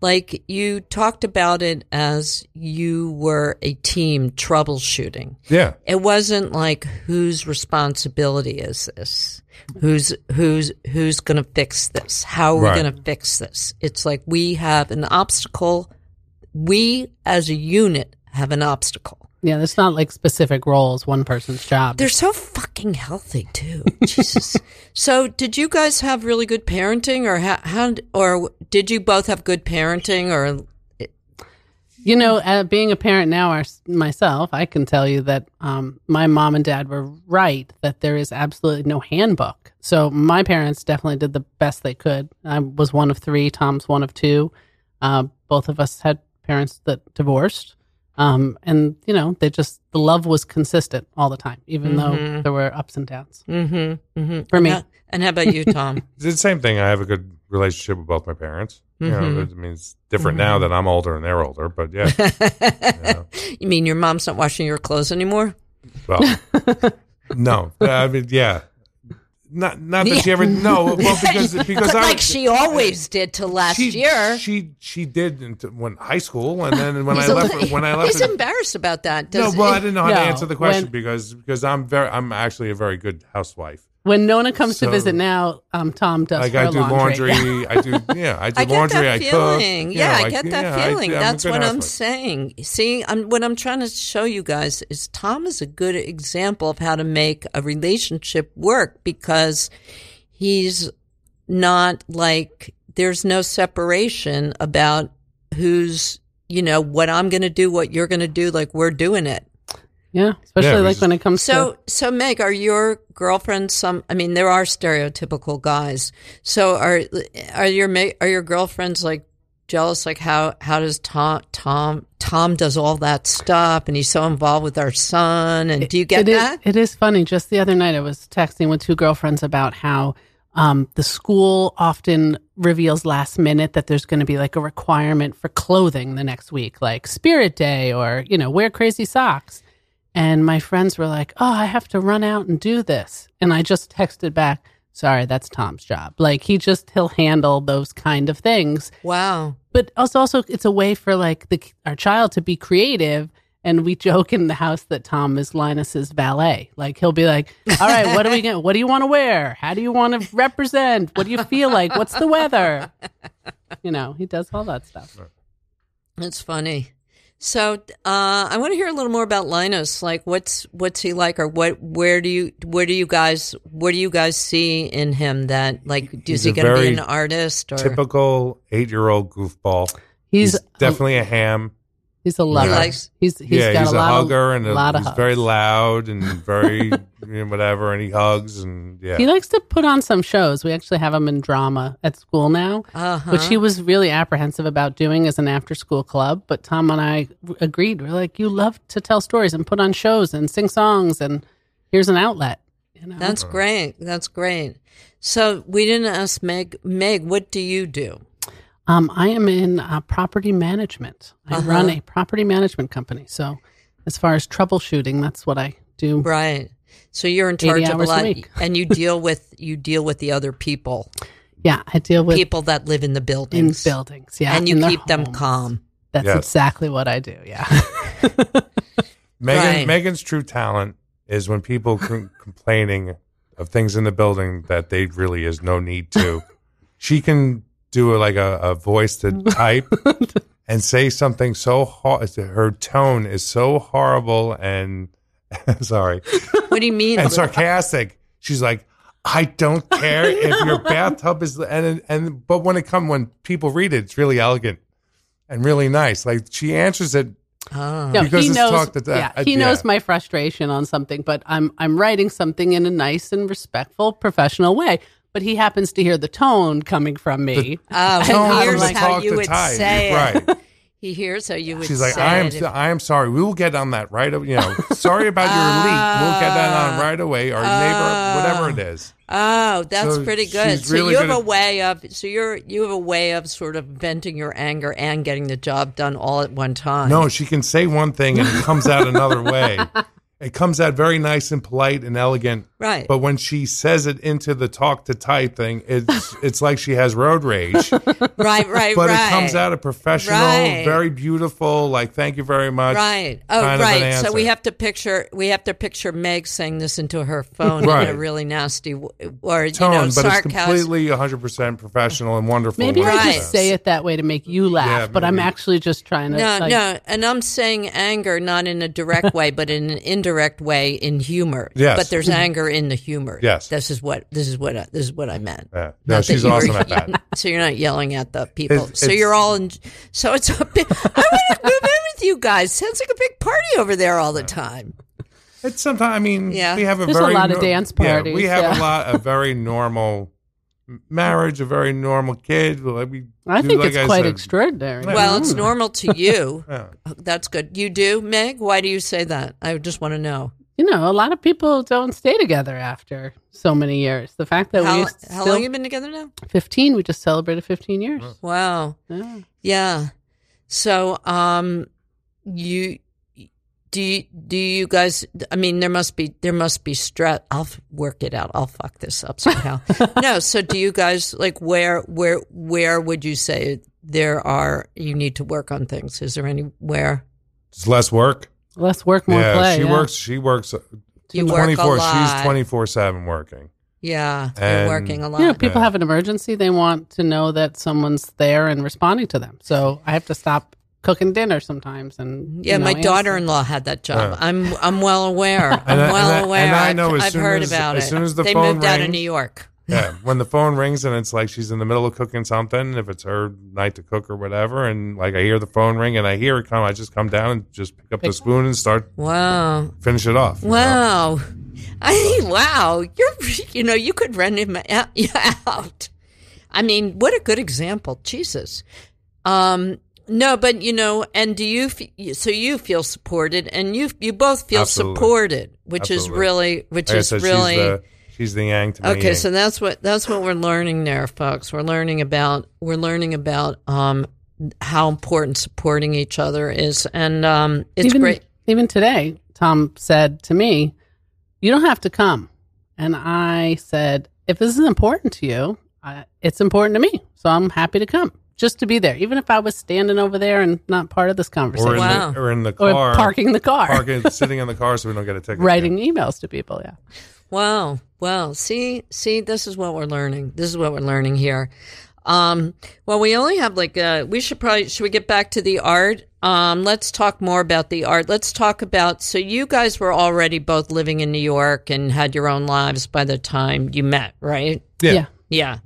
Like you talked about it as you were a team troubleshooting. Yeah, It wasn't like whose responsibility is this? Who's who's who's going to fix this? How are Right. we going to fix this? It's like we have an obstacle. We as a unit have an obstacle. Yeah, it's not like specific roles, one person's job. They're so fucking healthy too. (laughs) Jesus. So, did you guys have really good parenting, or how, how? Or did you both have good parenting, or You know, uh, being a parent now our, myself, I can tell you that um, my mom and dad were right that there is absolutely no handbook. So my parents definitely did the best they could. I was one of three. Tom's one of two. Uh, both of us had parents that divorced. Um, and, you know, they just, the love was consistent all the time, even though there were ups and downs. mm-hmm, mm-hmm. For me. And how about you, Tom? (laughs) it's the same thing. I have a good relationship with both my parents. You know, Mhm. I mean, it's different now that I'm older and they're older, but yeah. (laughs) Yeah. you mean your mom's not washing your clothes anymore? Well, (laughs) no, I mean, yeah, not not that she ever no, well (laughs) because because I like she always did till last she, year. she she did into, when high school and then when I (laughs) left when I left he's it- embarrassed about that. no, well, I didn't know how to answer the question when- because because I'm very I'm actually a very good housewife. When Nona comes So- to visit now, um, Tom does Like her I do laundry. laundry, (laughs) I do yeah, I do I get laundry, that I cook. feeling. yeah, know, I get that yeah, I- feeling. I'm That's good what I'm saying. See, I'm, what I'm trying to show you guys is Tom is a good example of how to make a relationship work because he's not like there's no separation about who's you know what I'm going to do, what you're going to do. Like we're doing it. Yeah, especially Yeah, like just- when it comes So, to so so Meg, are your girlfriends some? I mean, there are stereotypical guys. So, are are your ma- are your girlfriends like jealous? Like how how does Tom Tom Tom does all that stuff, and he's so involved with our son? And do you get It is- that? it is funny. Just the other night, I was texting with two girlfriends about how um, the school often reveals last minute that there's going to be like a requirement for clothing the next week, like Spirit Day or, you know, wear crazy socks. And my friends were like, oh, I have to run out and do this. And I just texted back, sorry, that's Tom's job. Like he just, he'll handle those kind of things Wow. but also also it's a way for like the our child to be creative and we joke in the house that Tom is Linus's valet. Like he'll be like, "All right, what are we going? What do you want to wear? How do you want to represent? What do you feel like? What's the weather?" You know, he does all that stuff. That's funny. So, uh, I want to hear a little more about Linus. Like, what's what's he like, or what? Where do you where do you guys where do you guys see in him that like? Is he going to be an artist or? Typical eight year old goofball. He's, He's definitely a ham. He's a lover. likes- he's he's yeah, got he's a a, lot hugger of, and a, lot of he's hugs. very loud and (laughs) very you know, whatever, and he hugs and yeah. He likes to put on some shows. We actually have him in drama at school now, Uh-huh. which he was really apprehensive about doing as an after school club. But Tom and I agreed. We're like, you love to tell stories and put on shows and sing songs, and here's an outlet. You know? That's great. That's great. So we didn't ask Meg. Meg, what do you do? Um, I am in uh, property management. I Uh-huh. run a property management company. So, as far as troubleshooting, that's what I do. Right. So you're in charge of a hours a lot, and you deal with you deal with the other people, Yeah, I deal with people that live in the in buildings, buildings. Yeah, and you in their keep them calm. That's Yes. exactly what I do. Yeah. (laughs) Megan, Right. Megan's true talent is when people (laughs) com- complaining of things in the building that they really is no need to. she can do a, like a, a voice to (laughs) type and say something so hard. Her tone is so horrible and (laughs) sorry What do you mean? and sarcastic. She's like, I don't (laughs) care if your bathtub is and and but when it come when people read it, it's really elegant and really nice. Like she answers it Oh. No, Because he knows. talked at that- yeah, he uh, knows yeah. my frustration on something, but I'm I'm writing something in a nice and respectful, professional way. But he happens to hear the tone coming from me. Oh, Tone he hears like how you would type. say it. Right. (laughs) He hears how you would She's like, say I am, it. I am sorry. We will get on that right. away. You know, sorry about your (laughs) leak. We'll get that on right away. Our oh. neighbor, whatever it is. Oh, that's So pretty good. So really you have good a way of so you're you have a way of sort of venting your anger and getting the job done all at one time. No, she can say one thing and it comes out another way. (laughs) It comes out very nice and polite and elegant. Right. But when she says it into the talk to type thing, it's (laughs) it's like she has road rage. (laughs) right, right, But right. it comes out a professional, Right. very beautiful, like thank you very much. Right. Oh, kind of an right. So we have to picture we have to picture Meg saying this into her phone in a really nasty w- or tone, you know but it's completely 100% professional and wonderful. Maybe I Right. just says. say it that way to make you laugh, Yeah, but I'm actually just trying to. No, like, no, and I'm saying anger not in a direct way, but in an indirect way in humor. (laughs) Yes. but there's anger in the humor. Yes. this is what this is what I, this is what I meant. Yeah. No, that she's you awesome at that. So you're not yelling at the people. It's- so it's- you're all in. So it's a big. I want to move in with you guys. Sounds like a big party over there all the time. It's sometimes. I mean, Yeah. we have a There's a very lot of dance parties. yeah, parties, we have yeah. a lot a (laughs) very normal marriage, a very normal kid. Like we I do, think like it's I quite said, extraordinary. Well, it's Mm. normal to you. (laughs) Yeah. That's good. You do, Meg. Why do you say that? I just want to know. You know, a lot of people don't stay together after so many years. The fact that How, we how still long you been together now? 15, we just celebrated 15 years. Wow. Yeah. Yeah. So, um, you do you, do you guys? I mean, there must be there must be stress. I'll work it out. I'll fuck this up somehow. (laughs) no. So, do you guys like where where where would you say there are you need to work on things? Is there anywhere It's less work. Less work, more yeah, play. she yeah. works. She works uh, you work a four. lot? She's twenty four seven working. Yeah, you're And- working a lot. You know, people Yeah. have an emergency. They want to know that someone's there and responding to them. So I have to stop cooking dinner sometimes. And yeah, you know, my answer. daughter-in-law had that job. Yeah. I'm I'm well aware. (laughs) I'm And I- well and I- aware. and I I've- know as I've soon heard as- about as it. soon as the they phone moved out of rings- New York. Yeah, (laughs) when the phone rings and it's like she's in the middle of cooking something, if it's her night to cook or whatever, and like I hear the phone ring and I hear it come, I just come down and just pick up the spoon and start Wow. finish it off. you know? Wow. (laughs) I wow. You're you know, you could run him (laughs) out. I mean, what a good example. Jesus. Um no, but you know, and do you f- so you feel supported and you you both feel Absolutely. supported, which is really which Like is really she's the, she's the yang to my Okay, yin. so that's what that's what we're learning there, folks. We're learning about we're learning about um how important supporting each other is and um it's even, great. Even today, Tom said to me, You don't have to come. And I said, If this is important to you, I, it's important to me. So I'm happy to come just to be there, even if I was standing over there and not part of this or conversation. in, Wow. the, or in the Or car, parking the car, parking, sitting in the car so we don't get a ticket. (laughs) writing emails to people. Yeah. Wow. Wow. See, see, this is what we're learning. This is what we're learning here. Um, well, we only have like, uh, we should probably, should we get back to the art? Um, let's talk more about the art. Let's talk about, so you guys were already both living in New York and had your own lives by the time you met, right? Yeah. Yeah. Yeah.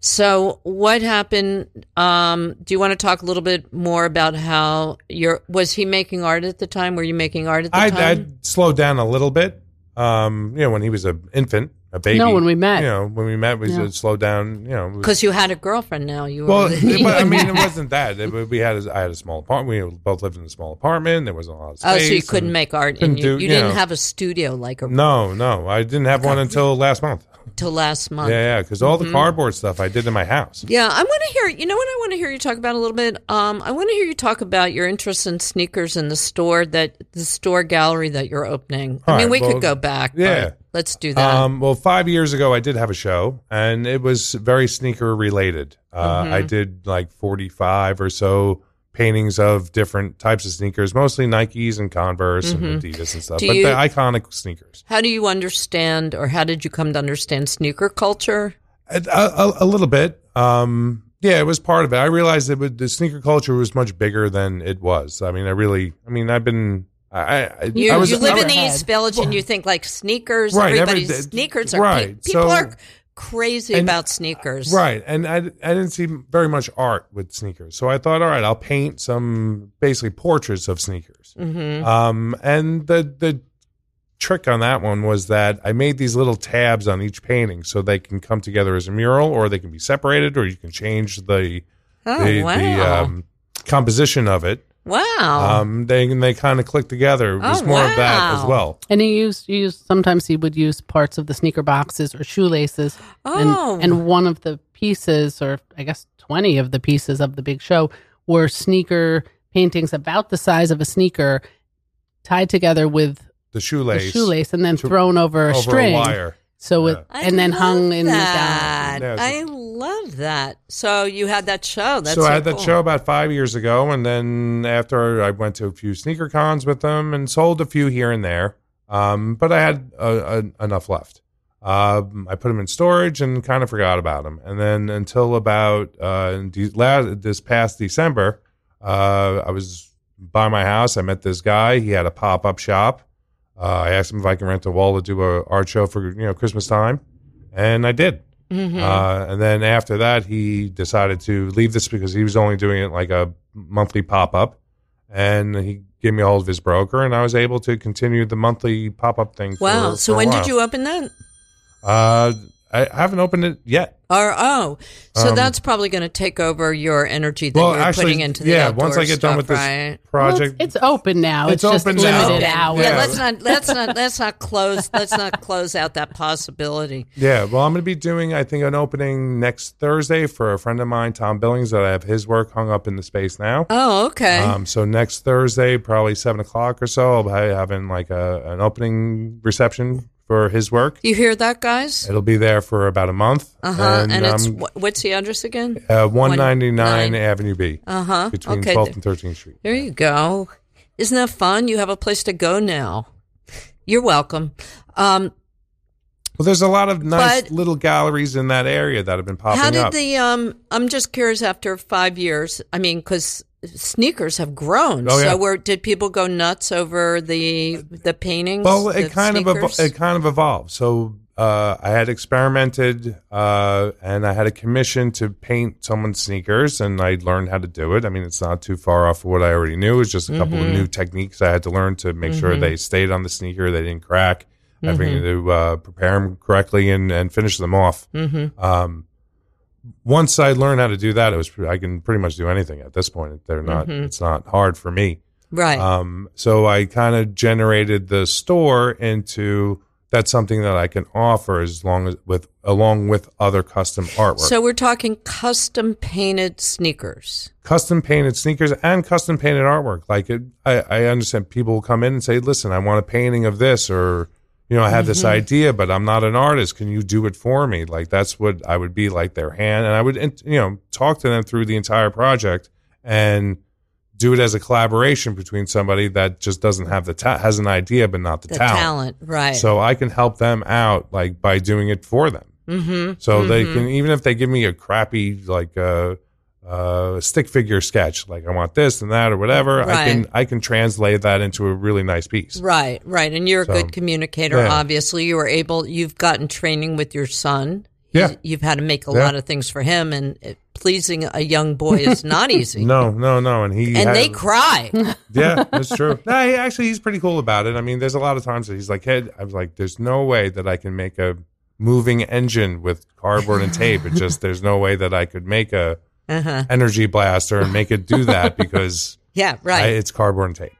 So what happened? Um, do you want to talk a little bit more about how your was he making art at the time? Were you making art at the I time? I slowed down a little bit. Um, you know, when he was an infant, a baby. No, when we met. You know, when we met, we Yeah. slowed down. You know, it was- Because you had a girlfriend now. You were Well, it, but, I mean, it (laughs) wasn't that. It, we had, a, I had a small apartment. We both lived in a small apartment. There wasn't a lot of space. oh, space. so you couldn't and- make art, couldn't and you, do- you you didn't have a studio like a, No, no, I didn't have one until last month. Till last month. Yeah, yeah, because all Mm-hmm. the cardboard stuff I did in my house. Yeah, I want to hear. You know what I want to hear you talk about a little bit. Um, I want to hear you talk about your interest in sneakers in the store that the store gallery that you're opening. I All mean, right, we well, could go back. yeah. but let's do that. Um, well, five years ago, I did have a show, and it was very sneaker related. Uh, Mm-hmm. I did like forty-five or so paintings of different types of sneakers, mostly Nikes and Converse and Adidas and stuff, Mm-hmm. Do but you- the iconic sneakers. how do you understand, or how did you come to understand sneaker culture? A, a, a little bit. Um, yeah, it was part of it. I realized that the sneaker culture was much bigger than it was. I mean, I really, I mean, I've been, I, I, You, I was, you live I in the East Village, and you think like sneakers. Right, everybody's day- sneakers are right, people so- are crazy And- about sneakers. Right, and I, I didn't see very much art with sneakers, so I thought, all right, I'll paint some basically portraits of sneakers. Mm-hmm. Um, and the the trick on that one was that I made these little tabs on each painting, so they can come together as a mural, or they can be separated, or you can change the Oh the, wow! the um, composition of it. Wow. Um, they they kind of click together. It was Oh, more of that as well. And he used, he used sometimes he would use parts of the sneaker boxes or shoelaces. Oh. And, and one of the pieces, or I guess 20 of the pieces of the big show, were sneaker paintings about the size of a sneaker tied together with The the shoelace, shoelace and then thrown over a over string. a wire. So with Yeah. I and then love hung in the that. gallery. I love that. So you had that show. That's so so I had that show about five years ago, and then after I went to a few sneaker cons with them and sold a few here and there, um, but I had uh, uh, enough left. Um, I put them in storage and kind of forgot about them, and then until about uh, de- la- this past December, uh, I was by my house. I met this guy. He had a pop up shop. Uh, I asked him if I can rent a wall to do a art show for you know Christmas time, and I did. Mhm. Uh, and then after that, he decided to leave this because he was only doing it like a monthly pop up. And he gave me a hold of his broker, and I was able to continue the monthly pop up thing. for- wow. So for when did you open that? Uh, I haven't opened it yet. Or oh, so Um, that's probably going to take over your energy that Well, you're actually, putting into the yeah. Once I get done stuff, with this right? Well, project, it's, it's open now. It's It's, just open now. limited Open. hours. Yeah, Yeah. let's not let's not let's not close let's not close out that possibility. (laughs) yeah. Well, I'm going to be doing, I think, an opening next Thursday for a friend of mine, Tom Billings, that I have his work hung up in the space now. Oh, okay. Um, so next Thursday, probably seven o'clock or so, I'll be having like a, an opening reception for his work. you hear that, guys? It'll be there for about a month. Uh huh. And, it's um, wh- what's the address again? uh, 199 nine. Avenue B Uh huh. between Okay. 12th and 13th Street. There you go. Isn't that fun? You have a place to go now. You're welcome. Um, Well, there's a lot of nice little galleries in that area that have been popping up. how did up. the um? I'm just curious. After five years, I mean, because sneakers have grown. Oh, yeah. So, where did people go nuts over the the paintings? well, it kind of evo- it kind of evolved. So uh, I had experimented uh, and I had a commission to paint someone's sneakers, and I learned how to do it. I mean, it's not too far off of what I already knew. It's just a couple Mm-hmm. of new techniques I had to learn to make sure they stayed on the sneaker, they didn't crack. Having Mm-hmm. to uh, prepare them correctly and, and finish them off. Mm-hmm. Um, once I learned how to do that, it was I can pretty much do anything at this point. They're not. Mm-hmm. It's not hard for me. right. Um, so I kind of generated the store into that's something that I can offer as long as with along with other custom artwork, so we're talking custom painted sneakers. custom painted sneakers and custom painted artwork. Like it, I, I understand people will come in and say, "Listen, I want a painting of this," or you know, I have this idea, but I'm not an artist. Can you do it for me? Like that's what I would be like their hand, and I would you know talk to them through the entire project and do it as a collaboration between somebody that just doesn't have the ta- has an idea but not the, The talent. talent, right? So I can help them out like by doing it for them. mm-hmm. So they can even if they give me a crappy like uh, uh, stick figure sketch, like I want this and that or whatever, I can I can translate that into a really nice piece. Right, right. And you're a good communicator, yeah. obviously. You were able, you've gotten training with your son. Yeah. you've had to make a Yeah. lot of things for him, and it, pleasing a young boy is (laughs) not easy. No, no, no, and he and had- they cry. (laughs) Yeah, that's true. no, he, actually, he's pretty cool about it. I mean, there's a lot of times that he's like, "Hey," I was like, "There's no way that I can make a moving engine with cardboard and tape. It just there's no way that I could make a uh-huh. energy blaster and make it do that (laughs) because Yeah, I, right. it's cardboard and tape."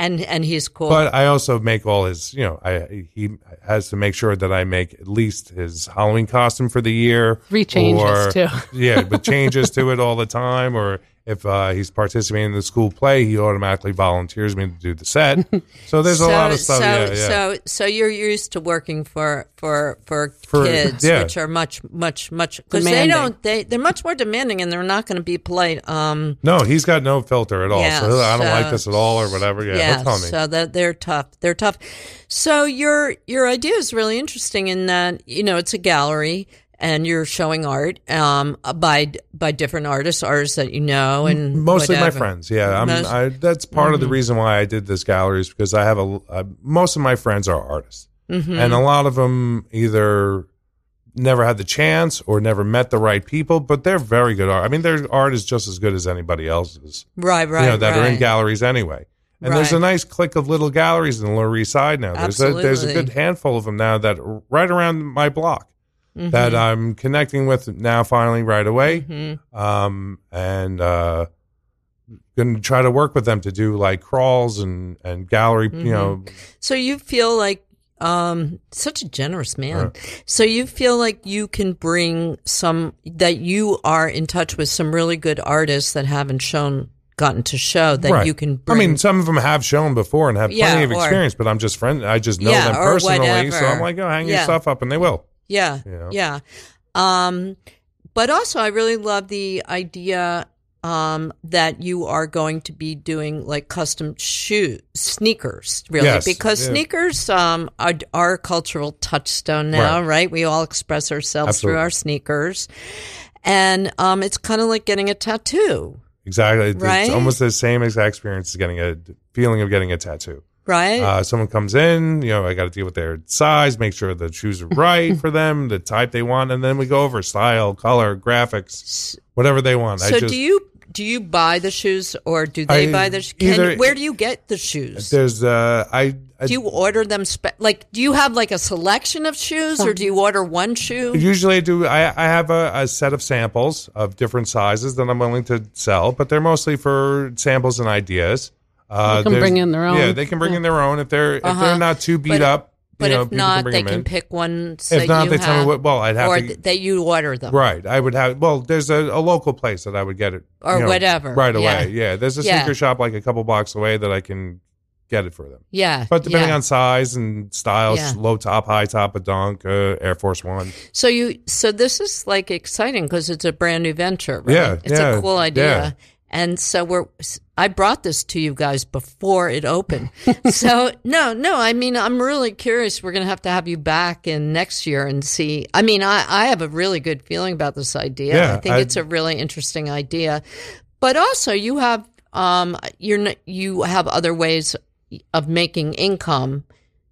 and and he's cool. But I also make all his, you know, I he has to make sure that I make at least his Halloween costume for the year. Three changes, or- too. (laughs) yeah, but changes to it all the time. Or if uh, he's participating in the school play, he automatically volunteers me to do the set. (laughs) So there's a lot of stuff. So, yeah, yeah. so, so you're used to working for for for, For- kids, yeah. which are much, much, much because they don't they they're much more demanding, and they're not going to be polite. Um, no, he's got no filter at all. Yeah, so I don't so- like this at all, or whatever. Yeah, yeah, he'll tell me. so that they're tough. They're tough. So your your idea is really interesting in that you know it's a gallery. And you're showing art um, by by different artists, artists that you know, and Mostly my friends. Yeah, Mm-hmm. I, that's part of the reason why I did this gallery is because I have a uh, most of my friends are artists, Mm-hmm. and a lot of them either never had the chance or never met the right people, but they're very good art. I mean, their art is just as good as anybody else's. Right, right, you know, that are in galleries anyway. And there's a nice clique of little galleries in the Lower East Side now. There's a, there's a good handful of them now that are right around my block Mm-hmm. that I'm connecting with now finally right away. Mm-hmm. Um, and uh, going to try to work with them to do like crawls and, and gallery, you know. So you feel like um such a generous man. So you feel like you can bring some that you are in touch with some really good artists that haven't shown gotten to show that right. you can I mean, some of them have shown before and have Yeah, plenty of or- experience, but I'm just friend. I just know Yeah, them personally, so. I'm like, oh, hang your stuff up, and they will. Yeah. You know? Yeah. Um, but also, I really love the idea um, that you are going to be doing like custom shoes, sneakers, really, Yes, because yeah. sneakers um, are, are a cultural touchstone now, Right. right? We all express ourselves through our sneakers. And um, it's kind of like getting a tattoo, Exactly. It's Right? almost the same exact experience as getting a feeling of getting a tattoo. Right? Uh, someone comes in, you know, I got to deal with their size, make sure the shoes are right (laughs) for them, the type they want, and then we go over style, color, graphics, whatever they want. I so just, do you do you buy the shoes or do they I- buy the? shoes? Either- where do you get the shoes? There's, uh, I, I Do you order them? Spe- like, do you have like a selection of shoes, or do you order one shoe? Usually, I do. I, I have a, a set of samples of different sizes that I'm willing to sell, but they're mostly for samples and ideas. Uh, They can bring in their own. Yeah, they can bring in their own if they're if Uh-huh. they're not too beat But- up. But you know, if not, bring they can in. pick one. If not, you they tell me what. Well, I'd have or to. th- that you order them. Right, I would have. Well, there's a, a local place that I would get it, Or know, whatever, right away. Yeah, there's a Yeah. sneaker shop like a couple blocks away that I can get it for them. Yeah, But depending yeah. on size and style, Yeah. low top, high top, a dunk, uh, Air Force One. So you, so this is like exciting because it's a brand new venture. Right? Yeah, it's yeah, a cool idea. And so we're, I brought this to you guys before it opened. (laughs) so no, no, I mean, I'm really curious. We're going to have to have you back in next year and see. I mean, I, I have a really good feeling about this idea. Yeah, I think I- it's a really interesting idea, but also you have, um, you're, you have other ways of making income.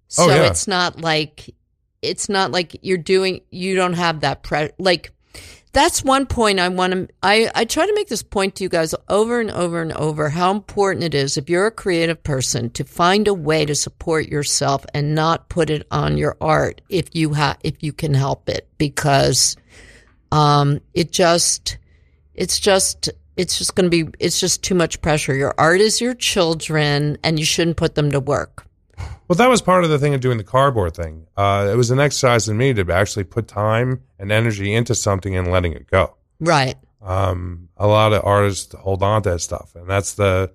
So Oh, yeah. it's not like, it's not like you're doing, you don't have that pre, like, that's one point I want to. I, I try to make this point to you guys over and over and over how important it is if you're a creative person to find a way to support yourself and not put it on your art if you have if you can help it because um it just it's just it's just going to be it's just too much pressure. Your art is your children and you shouldn't put them to work. Well, that was part of the thing of doing the cardboard thing. Uh, it was an exercise in me to actually put time and energy into something and letting it go. Right. Um, a lot of artists hold on to that stuff, and that's the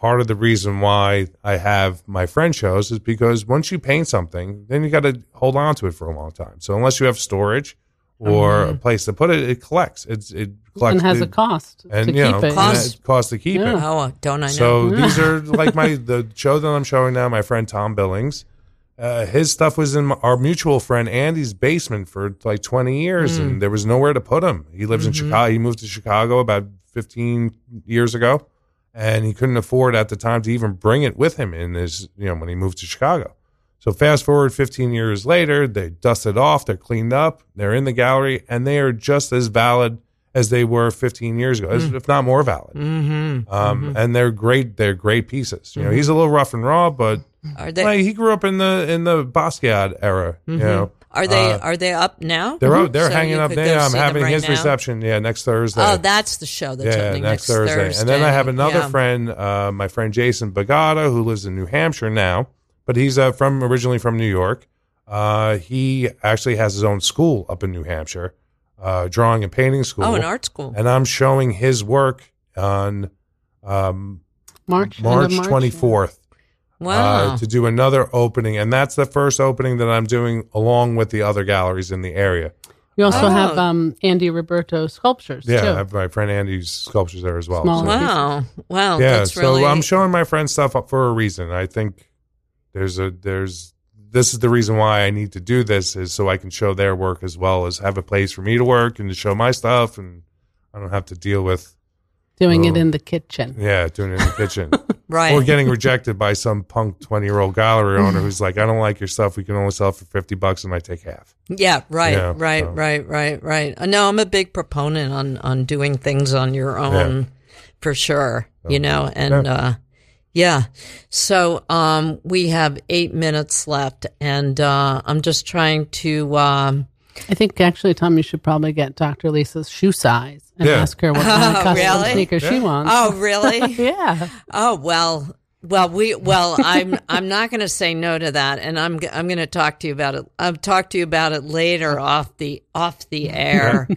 part of the reason why I have my friend shows is because once you paint something, then you got to hold on to it for a long time. So unless you have storage or a place to put it, it collects. It's it collects and has the- a cost and to you keep know it. and Cost. it costs to keep Yeah. it. Oh, don't I know? So these are (laughs) like my the show that I'm showing now. My friend Tom Billings, uh, his stuff was in our mutual friend Andy's basement for like 20 years, Mm. and there was nowhere to put him. He lives Mm-hmm. in Chicago. He moved to Chicago about 15 years ago, and he couldn't afford at the time to even bring it with him in his you know when he moved to Chicago. So fast forward 15 years later, they dust it off, they're cleaned up, they're in the gallery, and they are just as valid as they were 15 years ago, as- if not more valid. Mm-hmm. Um, And they're great. They're great pieces. You know, he's a little rough and raw, but Are they? like, he grew up in the in the Basquiat era. You know, Are they? Uh, are they up now? they're out, they're So hanging up could go there. I'm having right his now? reception. Yeah, next Thursday. Oh, that's the show that's yeah, opening next, next, Thursday. And then I have another Yeah. friend, uh, my friend Jason Bagata, who lives in New Hampshire now, but he's uh, from originally from New York. Uh, he actually has his own school up in New Hampshire, uh, drawing and painting school. Oh, an art school. And I'm showing his work on um, March, end March of 24th Wow. uh, to do another opening. And that's the first opening that I'm doing along with the other galleries in the area. You also Oh. have um, Andy Roberto sculptures Yeah, I have my friend Andy's sculptures there as well. Small So- wow. Wow. yeah, That's so really. I'm showing my friend stuff up for a reason. I think there's a there's this is the reason why I need to do this is so I can show their work as well as have a place for me to work and to show my stuff and I don't have to deal with doing it Oh. in the kitchen. yeah doing it in the kitchen (laughs) right. or getting rejected by some punk 20 year old gallery owner who's like I don't like your stuff we can only sell it for 50 bucks and I take half Yeah, right, Yeah, right, so- right, right, right. Uh, No, I'm a big proponent on on doing things on your own, for sure. You know, and yeah. uh, yeah. So um, we have eight minutes left, and uh, I'm just trying to. Um, I think actually, Tom, you should probably get Dr. Lisa's shoe size and Yeah. ask her what kind of (laughs) Oh, custom really? sneaker she wants. oh, really? (laughs) yeah. Oh well, well we well I'm I'm not going to say no to that, and I'm g- I'm going to talk to you about it. I'll talk to you about it later off the off the air.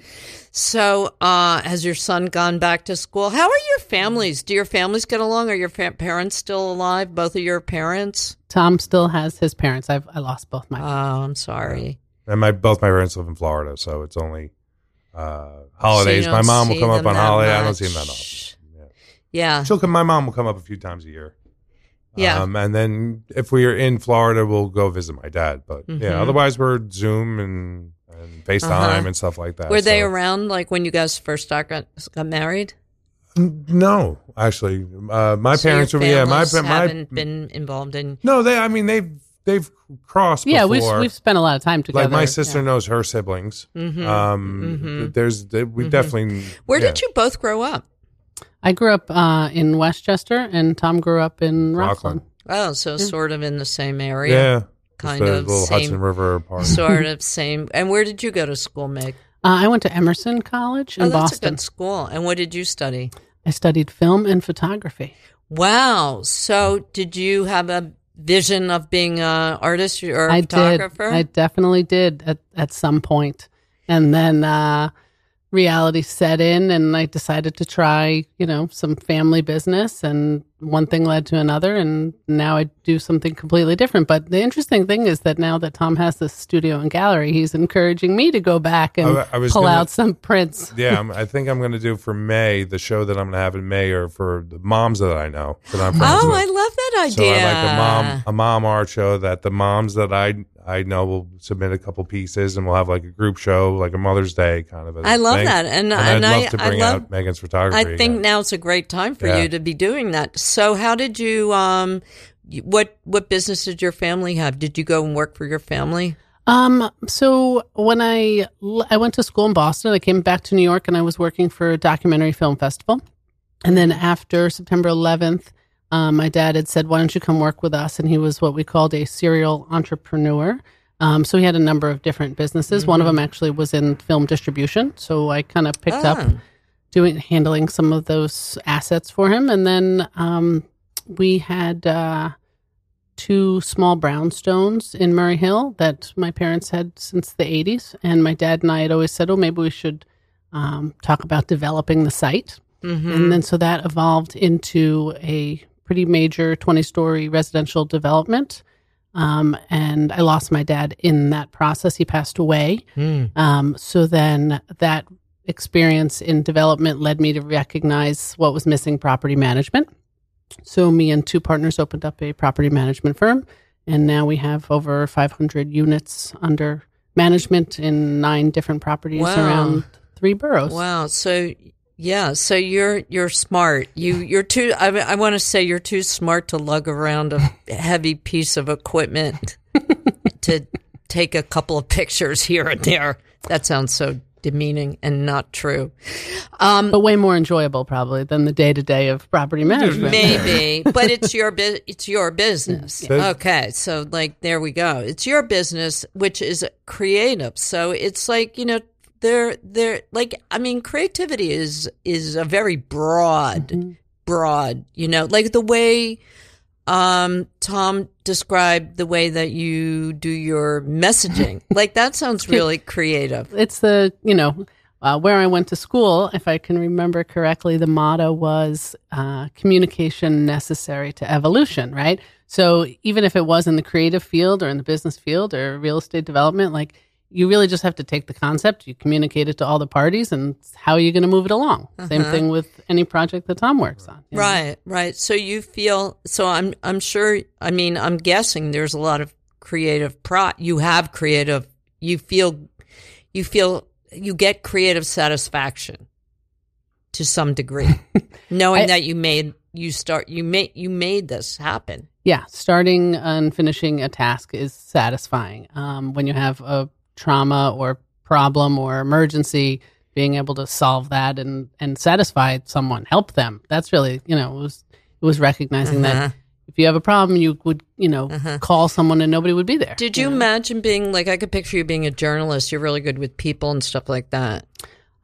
so, uh, has your son gone back to school? How are your families? Do your families get along? Are your fa- parents still alive? Both of your parents? Tom still has his parents. I've I lost both my. Parents. Oh, I'm sorry. and my both my parents live in Florida so it's only uh, holidays So my mom will come up on that holiday I don't see them that often yeah. Yeah, She'll come. My mom will come up a few times a year. Yeah. Um, and then if we are in Florida, we'll go visit my dad. But Mhm. yeah, otherwise we're Zoom and, and FaceTime Uh-huh. and stuff like that. Were they around like when you guys first got got, got married? No, actually, uh, my So parents were. Yeah, my families pa- my haven't been involved in. no. They. I mean, they've they've crossed. yeah, before. we've we've spent a lot of time together. like my sister Yeah. knows her siblings. Mhm. Um, Mhm. there's they, we Mhm. definitely. Where yeah, did you both grow up? I grew up uh, in Westchester, and Tom grew up in Rockland. Rockland. Oh, so sort of in the same area. Yeah, kind just of little same- Hudson River apart. Sort of (laughs) same. And where did you go to school, Meg? Uh, I went to Emerson College in oh, that's Boston. a good school. And what did you study? I studied film and photography. Wow. So did you have a vision of being an artist or a I did. photographer? I definitely did at, at some point. And then uh, reality set in, and I decided to try, you know, some family business. And one thing led to another. And now I do something completely different. But the interesting thing is that now that Tom has this studio and gallery, he's encouraging me to go back and I- I was pull gonna- out some prints. (laughs) yeah, I'm, I think I'm going to do for May the show that I'm going to have in May or for the moms that I know that I'm friends oh, with. I love that idea. So idea. I like a mom a mom art show that the moms that I I know we'll submit a couple pieces and we'll have like a group show like a Mother's Day kind of a I love thing. that. And, And, and, I'd I, love to bring love out Megan's photography. I think again. now's a great time for Yeah. you to be doing that. So, how did you? Um, what what business did your family have? Did you go and work for your family? Um, so when I I went to school in Boston, I came back to New York and I was working for a documentary film festival. And then after September 11th, um, my dad had said, "Why don't you come work with us?" And he was what we called a serial entrepreneur. Um, so he had a number of different businesses. One of them actually was in film distribution. So I kind of picked up Ah. doing handling some of those assets for him and then um, we had uh, two small brownstones in murray hill that my parents had since the 80s and my dad and i had always said oh maybe we should um, talk about developing the site Mhm. and then so that evolved into a pretty major 20 story residential development um, and i lost my dad in that process he passed away Hmm. um, so then that experience in development led me to recognize what was missing property management. So me and two partners opened up a property management firm, and now we have over 500 units under management in nine different properties Wow. around three boroughs. Wow. So Yeah, so you're you're smart. You you're too. I, I want to say you're too smart to lug around a heavy piece of equipment to take a couple of pictures here and there. That sounds so demeaning and not true. Um, but way more enjoyable probably than the day to day of property management. Maybe, (laughs) but it's your bu- it's your business. Yeah. Okay, so like there we go. It's your business, which is creative. So it's like you know they're they're like I mean creativity is is a very broad broad. You know, like the way um Tom described the way that you do your messaging. (laughs) like that sounds really creative. It's the you know uh, where I went to school. If I can remember correctly, the motto was uh, communication necessary to evolution. Right. So even if it was in the creative field or in the business field or real estate development, like you really just have to take the concept, you communicate it to all the parties, and how are you going to move it along? Same thing with any project that Tom works on. you know? Right, right. So you feel so I'm I'm sure I mean I'm guessing there's a lot of creative pro you have creative you feel you feel you get creative satisfaction to some degree (laughs) knowing I- that you made you start you made you made this happen. Yeah, starting and finishing a task is satisfying. Um, when you have a trauma or problem or emergency, being able to solve that and and satisfy someone, help them. That's really you know it was it was recognizing Uh-huh. that if you have a problem, you would you know call someone and nobody would be there. Did you imagine being like I could picture you being a journalist. You're really good with people and stuff like that.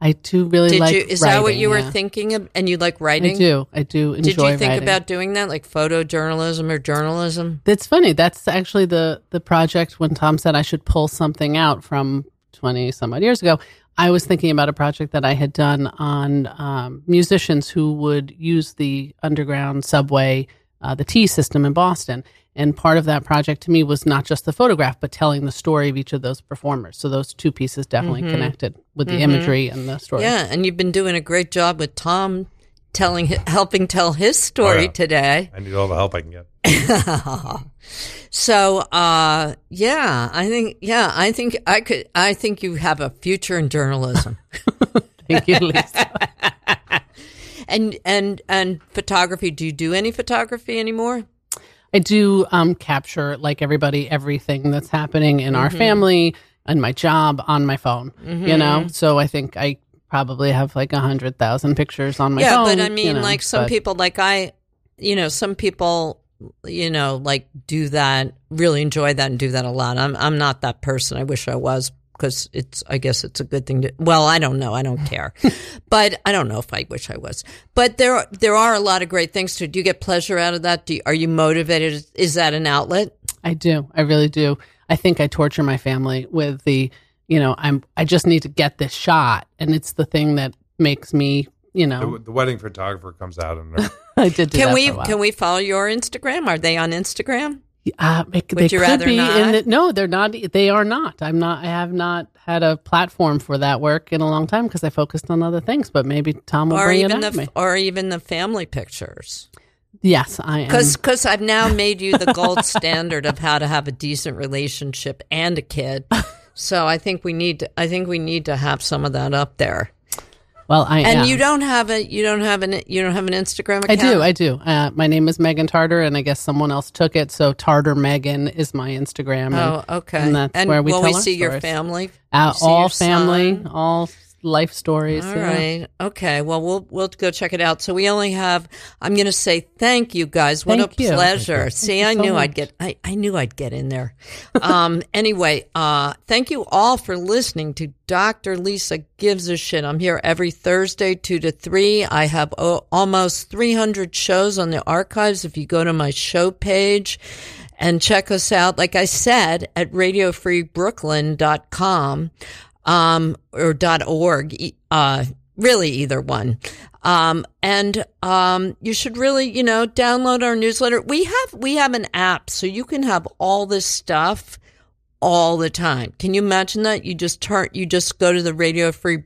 I do really Did like. you is that what writing, you were thinking of and you like writing? I do. I do enjoy Did you think writing. about doing that like photojournalism or journalism? That's funny. That's actually the the project when Tom said I should pull something out from twenty some odd years ago. I was thinking about a project that I had done on um, musicians who would use the underground subway, uh, the T system in Boston. And part of that project to me was not just the photograph, but telling the story of each of those performers. So those two pieces definitely connected with the imagery and the story. Yeah, and you've been doing a great job with Tom telling helping tell his story Oh, yeah. today. I need all the help I can get. (laughs) So, uh yeah, I think yeah, I think I could I think you have a future in journalism. (laughs) Thank you, Lisa. (laughs) and and and photography, do you do any photography anymore? I do um, capture, like everybody, everything that's happening in Mm-hmm. our family and my job on my phone. You know, so I think I probably have like a hundred thousand pictures on my yeah, phone. Yeah, but I you mean know, like some but- people like I you know, some people you know, like do that, really enjoy that and do that a lot. I'm I'm not that person. I wish I was because it's I guess it's a good thing to well, I don't know. I don't care. (laughs) but I don't know if I wish I was. But there there are a lot of great things to do. you get pleasure out of that? Do you, are you motivated? Is that an outlet? I do. I really do. I think I torture my family with the, you know, I'm. I just need to get this shot, and it's the thing that makes me, you know, The, the wedding photographer comes out and (laughs) I did. Do Can that we for a while. can we follow your Instagram? Are they on Instagram? Uh, it- they you could be not? in the, no, they're not. They are not. I'm not. I have not had a platform for that work in a long time because I focused on other things. But maybe Tom will Or bring it even the me. or even the family pictures? Yes, I am. Because I've now made you the gold standard of how to have a decent relationship and a kid. (laughs) So I think we need to, I think we need to have some of that up there. Well, I And am. you don't have a you don't have an you don't have an Instagram account. I do. I do. Uh, my name is Megan Tartar, and I guess someone else took it. So Tartar Megan is my Instagram. and- oh, okay. And that's where we will tell we see your family? Uh, see all family, son? all life stories. All yeah. right. Okay. Well, we'll we'll go check it out. So we only have. I'm going to say thank you guys. What Thank a you. pleasure. See, I so knew I'd get. I, I knew I'd get in there. (laughs) Um. anyway. Uh. Thank you all for listening to Dr. Lisa gives a shit. I'm here every Thursday, two to three. I have oh, almost 300 shows on the archives. If you go to my show page and check us out, like I said, at radiofreebrooklyn.com um, or .org, uh, really either one. Um, and, um, you should really, you know, download our newsletter. We have, we have an app so you can have all this stuff all the time. Can you imagine that? You just turn, you just go to the Radio Free